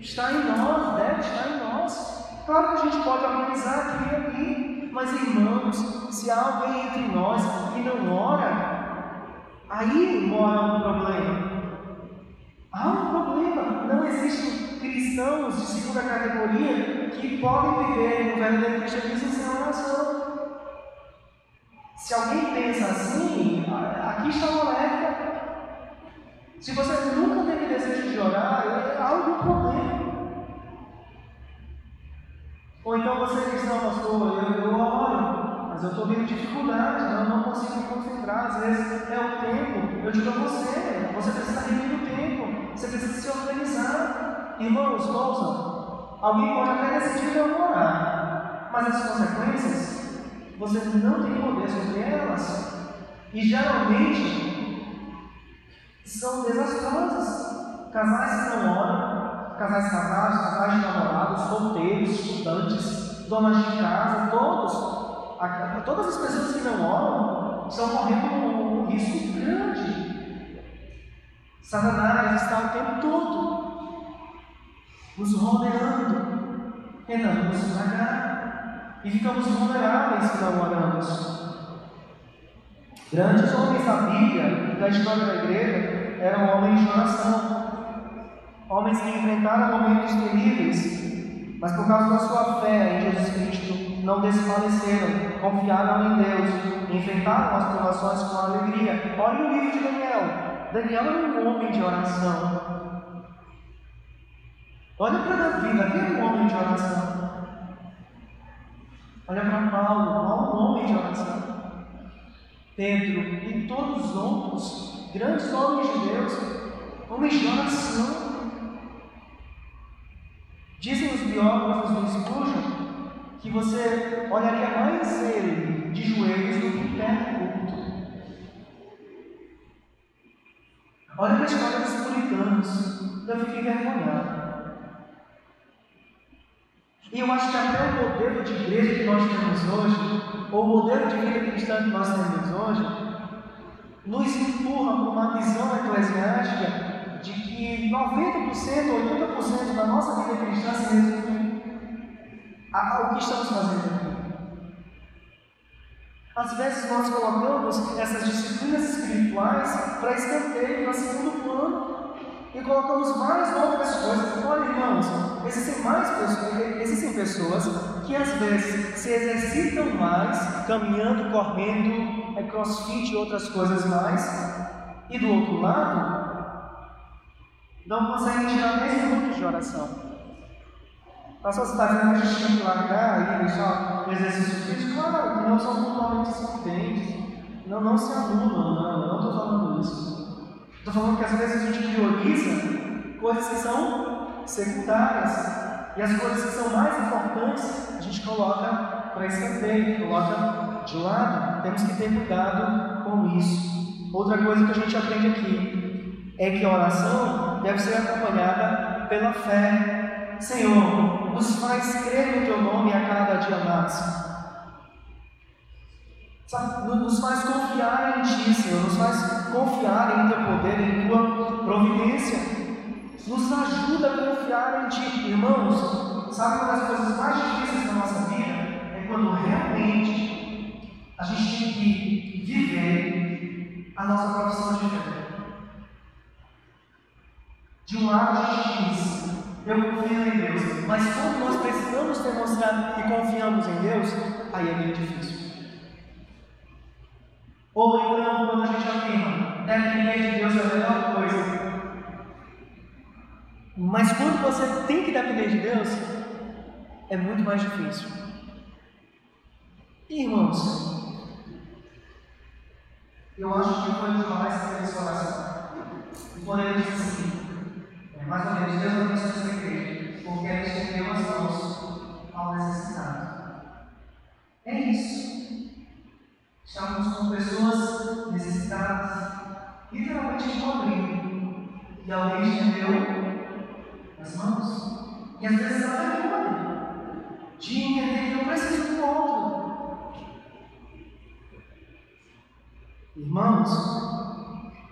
Está em nós, deve estar em nós. Claro que a gente pode organizar aqui e aqui, mas irmãos, se há alguém entre nós que não ora, Aí mora um problema. Há um problema. Não existem cristãos de segunda categoria que podem viver no verdadeiro cristianismo sem oração. Se alguém pensa assim, aqui está o alerta. Se você nunca teve desejo de orar, é, há algum problema. Ou então você diz, não, pastor, eu, eu oro, mas eu estou vendo dificuldades, eu não consigo me concentrar. Às vezes é o tempo. Eu digo a você, você precisa reunir o tempo, você precisa se organizar. Irmãos, ouçam, alguém pode até decidir não orar, mas as consequências você não tem poder sobre elas. E geralmente são desastrosas. Casais que não oram, casais casados, casais de namorados, solteiros, estudantes, donas de casa, todos todas as pessoas que não oram estão correndo um risco grande. Satanás está o tempo todo nos rodeando, tentando nos estragar. E ficamos vulneráveis se não oramos. Grandes homens da Bíblia, da história da igreja, eram homens de oração. Homens que enfrentaram momentos terríveis, mas por causa da sua fé em Jesus Cristo, não desfaleceram, confiaram em Deus, enfrentaram as provações com alegria. Olha o livro de Daniel. Daniel era um homem de oração. Olha para Davi, Davi era um homem de oração. Olha para Paulo, Paulo um homem de oração. Pedro e todos os outros, grandes homens de Deus, homens de oração. Dizem os biógrafos do Spurgeon que você olharia mais ele de joelhos do que pé no culto. Olha a história dos puritanos, eu fiquei envergonhado. E eu acho que até o modelo de igreja que nós temos hoje, ou o modelo de vida cristã que nós temos hoje, nos empurra para uma visão eclesiástica de que 90% ou 80% da nossa vida cristã ao que estamos fazendo aqui. Às vezes nós colocamos essas disciplinas espirituais para escanteio, para segundo plano, e colocamos várias outras coisas. Olha, irmãos, existem mais pessoas, existem pessoas que às vezes se exercitam mais, caminhando, correndo, é crossfit e outras coisas mais, e do outro lado, não conseguem tirar 10 minutos de oração. Você está dizendo que a gente largar deixar o exercício físico? Claro, não são totalmente excludentes. Não, não se anulam, não, não estou falando isso. Estou falando que às vezes a gente prioriza coisas que são secundárias. E as coisas que são mais importantes, a gente coloca para escanteio, coloca de lado. Temos que ter cuidado com isso. Outra coisa que a gente aprende aqui é que a oração deve ser acompanhada pela fé. Senhor, nos faz crer no teu nome a cada dia mais. Nos faz confiar em Ti, Senhor, nos faz confiar em Teu poder, em Tua providência. Nos ajuda a confiar em Ti. Irmãos, sabe uma das coisas mais difíceis da nossa vida? É quando realmente a gente tem que viver a nossa profissão de fé. De um lado a gente diz, eu confio em Deus, mas quando nós precisamos demonstrar que confiamos em Deus, aí é bem difícil. Ou então, quando a gente afirma, depender de Deus é a melhor coisa. Mas quando você tem que depender de Deus, é muito mais difícil. Irmãos, eu acho que foi demais essa oração. E poderia dizer assim, é, mais ou menos, Deus não abençoe essa igreja, porque ela estendeu as mãos ao necessitado. Isso. Estávamos com pessoas necessitadas, literalmente de um E alguém estendeu as mãos. E às vezes até pode. De entender que eu preciso do outro. Irmãos,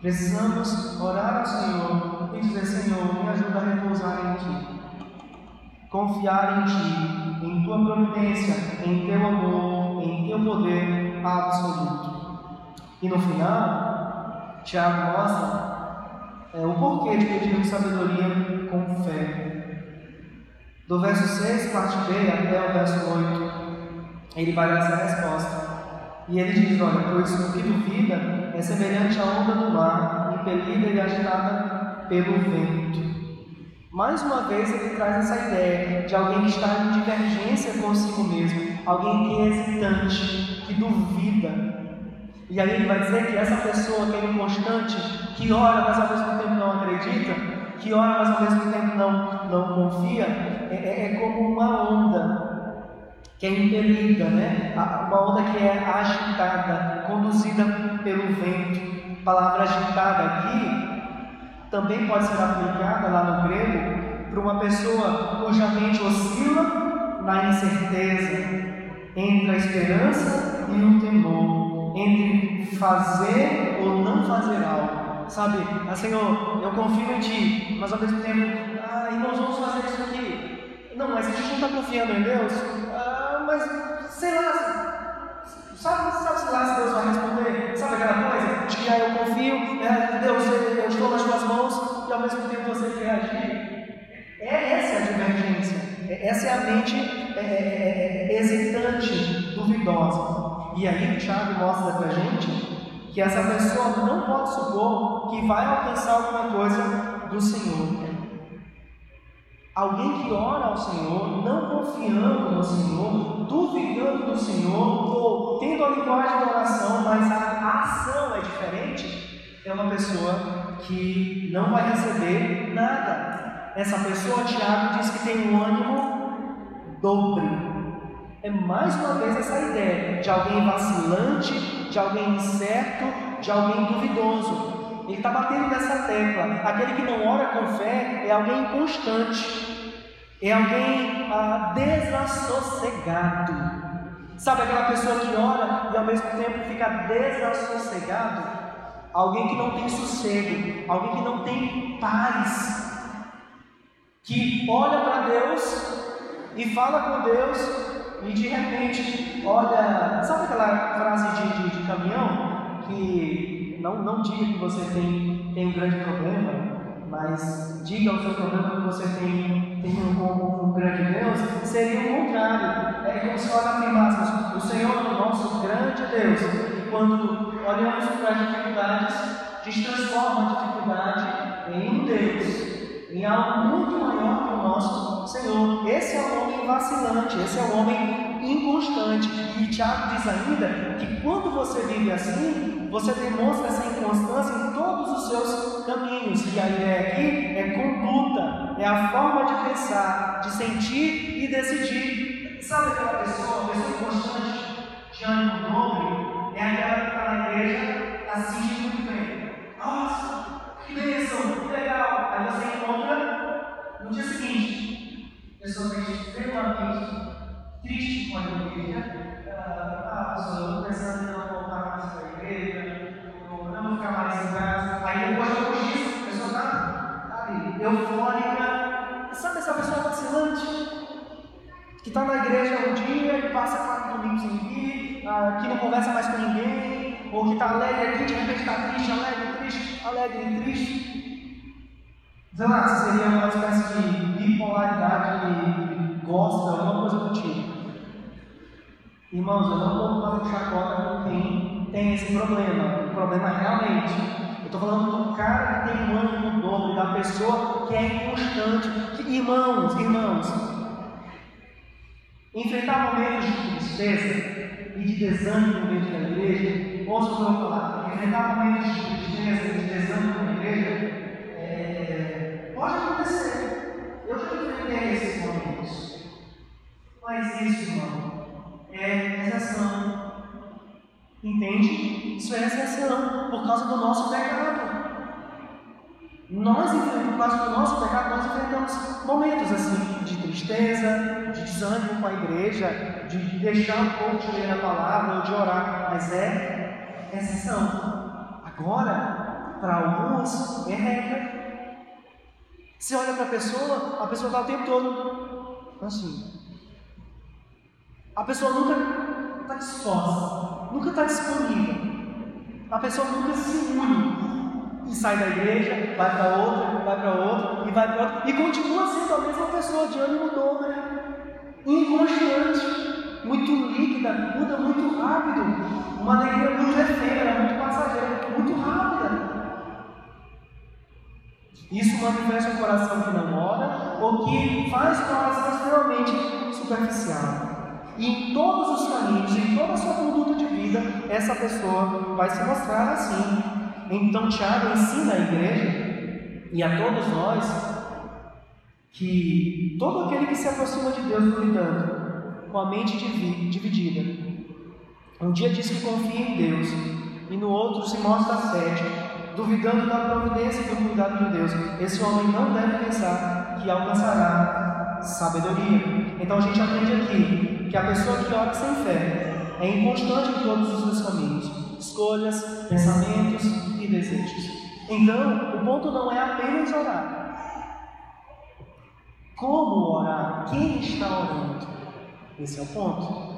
precisamos orar ao Senhor e dizer: Senhor, me ajuda a repousar em Ti. Confiar em Ti, em Tua providência, em Teu amor, em Teu poder absoluto. E no final, Tiago mostra é, o porquê de pedir sabedoria com fé. Do verso 6, parte B, até o verso 8, ele vai dar essa resposta. E ele diz: Olha, pois o que duvida é semelhante à onda do mar, impelida e agitada pelo vento. Mais uma vez ele traz essa ideia de alguém que está em divergência consigo mesmo, alguém que é hesitante, que duvida. E aí ele vai dizer que essa pessoa que é inconstante, que ora, mas ao mesmo tempo não acredita, que ora, mas ao mesmo tempo não, não confia, é, é, é como uma onda que é impelida, né? uma onda que é agitada, conduzida pelo vento. A palavra agitada aqui também pode ser aplicada lá no grego para uma pessoa cuja mente oscila na incerteza entre a esperança e o temor, entre fazer ou não fazer algo. Sabe, ah, Senhor, eu confio em Ti, mas ao mesmo tempo, ah, e nós vamos fazer isso aqui. Não, mas a gente não está confiando em Deus, ah, mas sei lá, sabe, sabe lá se Deus vai responder? Sabe aquela coisa? De que ah, eu confio, é, Deus, essa é a mente é, é, é, hesitante, duvidosa. E aí o Tiago mostra para gente que essa pessoa não pode supor que vai alcançar alguma coisa do Senhor. Alguém que ora ao Senhor, não confiando no Senhor, duvidando do Senhor, ou tendo a linguagem da oração, mas a ação é diferente, é uma pessoa que não vai receber nada. Essa pessoa, Tiago diz que tem um ânimo dobre. É mais uma vez essa ideia de alguém vacilante, de alguém incerto, de alguém duvidoso. Ele está batendo nessa tecla. Aquele que não ora com fé é alguém inconstante, é alguém ah, desassossegado. Sabe aquela pessoa que ora e ao mesmo tempo fica desassossegado? Alguém que não tem sossego, alguém que não tem paz, que olha para Deus e fala com Deus e de repente olha, sabe aquela frase de, de, de caminhão que não, não diga que você tem, tem um grande problema, mas diga o seu problema que você tem, tem um, um grande Deus, seria o contrário. É como se nós afirmássemos: o Senhor é o nosso grande Deus. E quando olhamos para as dificuldades, a gente transforma a dificuldade em um Deus, em algo muito maior que o nosso Senhor. Esse é o homem vacilante, esse é o homem inconstante. E Tiago diz ainda que quando você vive assim, você demonstra essa inconstância em todos os seus caminhos. E a ideia aqui é conduta, é a forma de pensar, de sentir e decidir. Sabe aquela pessoa, a pessoa inconstante, de ânimo nobre, é aquela que está na igreja, está seguinte, pessoa extremamente triste com a igreja. Ah, pastor, eu estou pensando em não voltar mais para a igreja, ou não ficar mais em casa. Aí depois de disso, a pessoa está, sabe, eufórica. Sabe essa pessoa vacilante? Que está na igreja um dia e passa quatro domingos sem vir, ah, que não conversa mais com ninguém, ou que está alegre aqui, de repente está triste, alegre, triste, alegre, triste. Sei lá, seria uma espécie de bipolaridade de gosta, alguma coisa do tipo. Irmãos, eu não estou fazendo chacota com quem tem esse problema. O problema realmente. Eu estou falando do cara que tem um ânimo dobro, da pessoa que é inconstante. Que, irmãos, irmãos, enfrentar momentos de tristeza e de desânimo dentro da igreja, ouça o que falar, enfrentar momentos de tristeza e de desânimo na igreja, é, pode acontecer. Eu já enfrentei esses momentos. Mas isso, irmão, é exceção. Entende? Isso é exceção por causa do nosso pecado. Nós, por causa do nosso pecado, nós enfrentamos momentos assim de tristeza, de desânimo com a igreja, de deixar um pouco de ler a palavra ou de orar, mas é exceção. Agora, para alguns, é regra. Você olha para a pessoa, a pessoa está o tempo todo. Assim, a pessoa nunca está disposta, nunca está disponível. A pessoa nunca se une e sai da igreja, vai para outra, vai para outra e vai para outra. E continua sendo a mesma pessoa de ânimo dobre, inconstante, muito líquida, muda muito rápido, uma alegria muito efêmera, muito passageira, muito rápida. Isso manifesta um coração que não ora ou que faz uma oração extremamente superficial. E em todos os caminhos, em toda a sua conduta de vida, essa pessoa vai se mostrar assim. Então, Tiago ensina a igreja e a todos nós que todo aquele que se aproxima de Deus duvidando, com a mente dividida, um dia diz que confia em Deus e no outro se mostra cético, duvidando da providência e do cuidado de Deus. Esse homem não deve pensar que alcançará sabedoria. Então a gente aprende aqui que a pessoa que ora sem fé é inconstante em todos os seus caminhos, escolhas, pensamentos e desejos. Então, o ponto não é apenas orar. Como orar? Quem está orando? Esse é o ponto.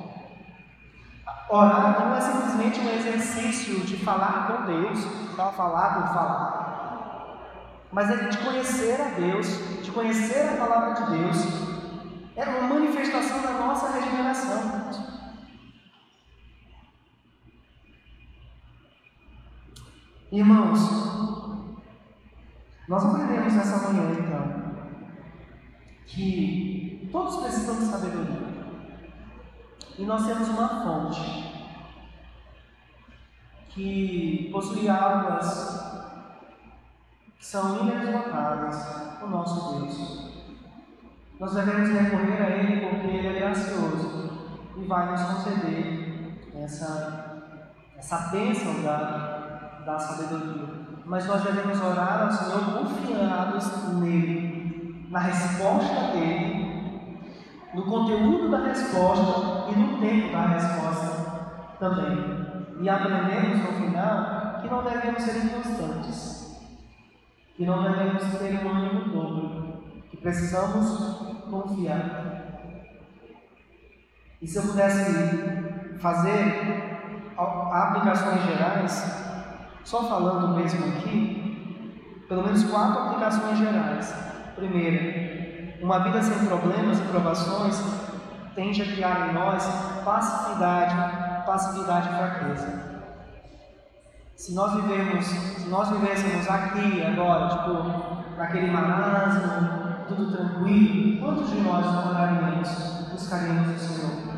Orar não é simplesmente um exercício de falar com Deus, só falar por falar. Mas é de conhecer a Deus, de conhecer a palavra de Deus é uma manifestação da nossa regeneração. Irmãos, nós aprendemos nessa manhã então que todos precisam de sabedoria. E nós temos uma fonte que possui águas que são inesgotáveis, o nosso Deus. Nós devemos recorrer a Ele porque Ele é gracioso e vai nos conceder essa, essa bênção da, da sabedoria. Mas nós devemos orar ao Senhor confiados nele, na resposta dele, no conteúdo da resposta e no tempo da resposta também. E aprendemos no final que não devemos ser inconstantes, que não devemos ter um ânimo dobro, Precisamos confiar. E se eu pudesse fazer aplicações gerais, só falando mesmo aqui, pelo menos quatro aplicações gerais. Primeiro, uma vida sem problemas e provações tende a criar em nós passividade, passividade e fraqueza. Se nós se nós vivêssemos aqui agora, tipo, naquele marasmo, tudo tranquilo, quantos de nós oraríamos, buscaríamos o Senhor?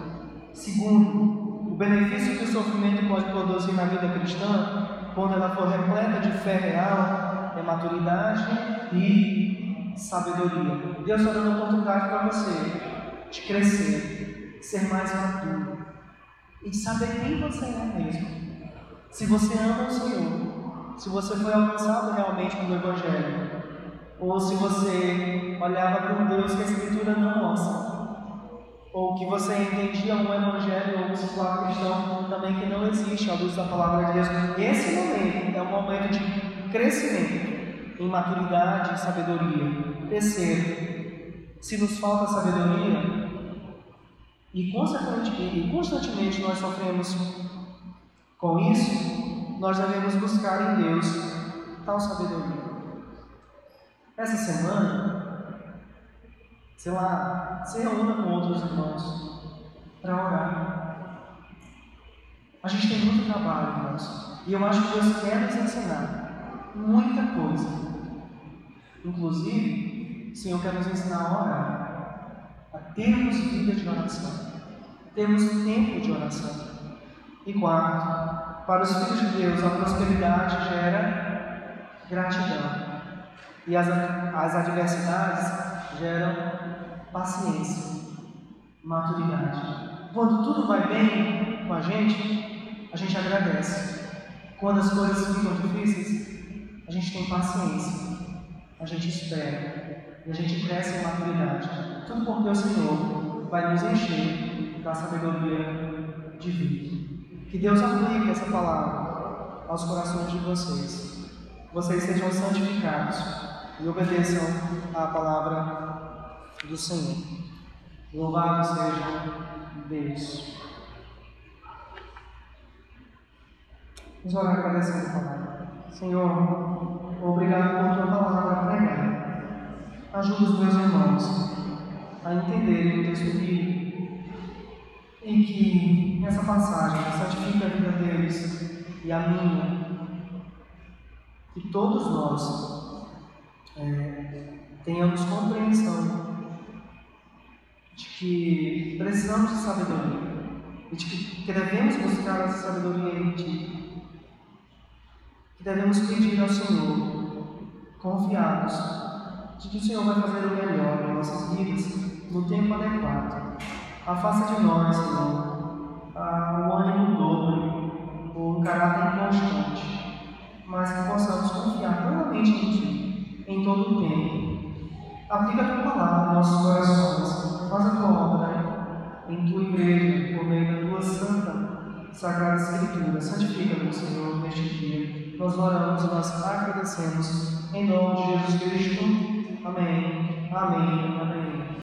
Segundo, o benefício que o sofrimento pode produzir na vida cristã, quando ela for repleta de fé real, é maturidade e sabedoria. Deus está dando oportunidade para você de crescer, ser mais maduro e de saber quem você é mesmo. Se você ama o Senhor, se você foi alcançado realmente pelo Evangelho, ou se você olhava para um Deus que a Escritura não mostra, ou que você entendia um Evangelho ou um discipulado cristão também que não existe à luz da palavra de Deus. Esse momento é um momento de crescimento em maturidade e sabedoria. Terceiro, se nos falta sabedoria, e constantemente, constantemente nós sofremos com isso, nós devemos buscar em Deus tal sabedoria. Essa semana, sei lá, se reúna com outros irmãos para orar. A gente tem muito trabalho, irmãos, e eu acho que Deus quer nos ensinar muita coisa. Inclusive, o Senhor quer nos ensinar a orar, a termos vida de oração, termos tempo de oração. E quarto, para os filhos de Deus, a prosperidade gera gratidão. E as, as adversidades geram paciência, maturidade. Quando tudo vai bem com a gente, a gente agradece. Quando as coisas ficam difíceis, a gente tem paciência, a gente espera e a gente cresce em maturidade. Tudo porque o Senhor vai nos encher da sabedoria divina. Que Deus aplique essa palavra aos corações de vocês. Vocês sejam santificados e obedeçam à palavra do Senhor. Louvado seja Deus. Vamos orar agradecendo a palavra. Senhor, obrigado por tua palavra pregada. Ajuda os meus irmãos a entenderem o texto bíblico em que essa passagem santifica a vida deles e a minha, que todos nós é, tenhamos compreensão de que precisamos de sabedoria e de que devemos buscar essa sabedoria em Ti, devemos pedir ao Senhor, confiados de que o Senhor vai fazer o melhor em nossas vidas no tempo adequado. Afasta de nós, Senhor, o ânimo dobre, o caráter inconstante, mas que possamos confiar plenamente em Ti em todo o tempo. Aplica a tua palavra nos nossos corações. Faz a tua obra em tua igreja, por meio da tua santa Sagrada Escritura. Santifica-nos, Senhor, neste dia. Nós oramos e nós agradecemos. Em nome de Jesus Cristo. Amém. Amém. Amém.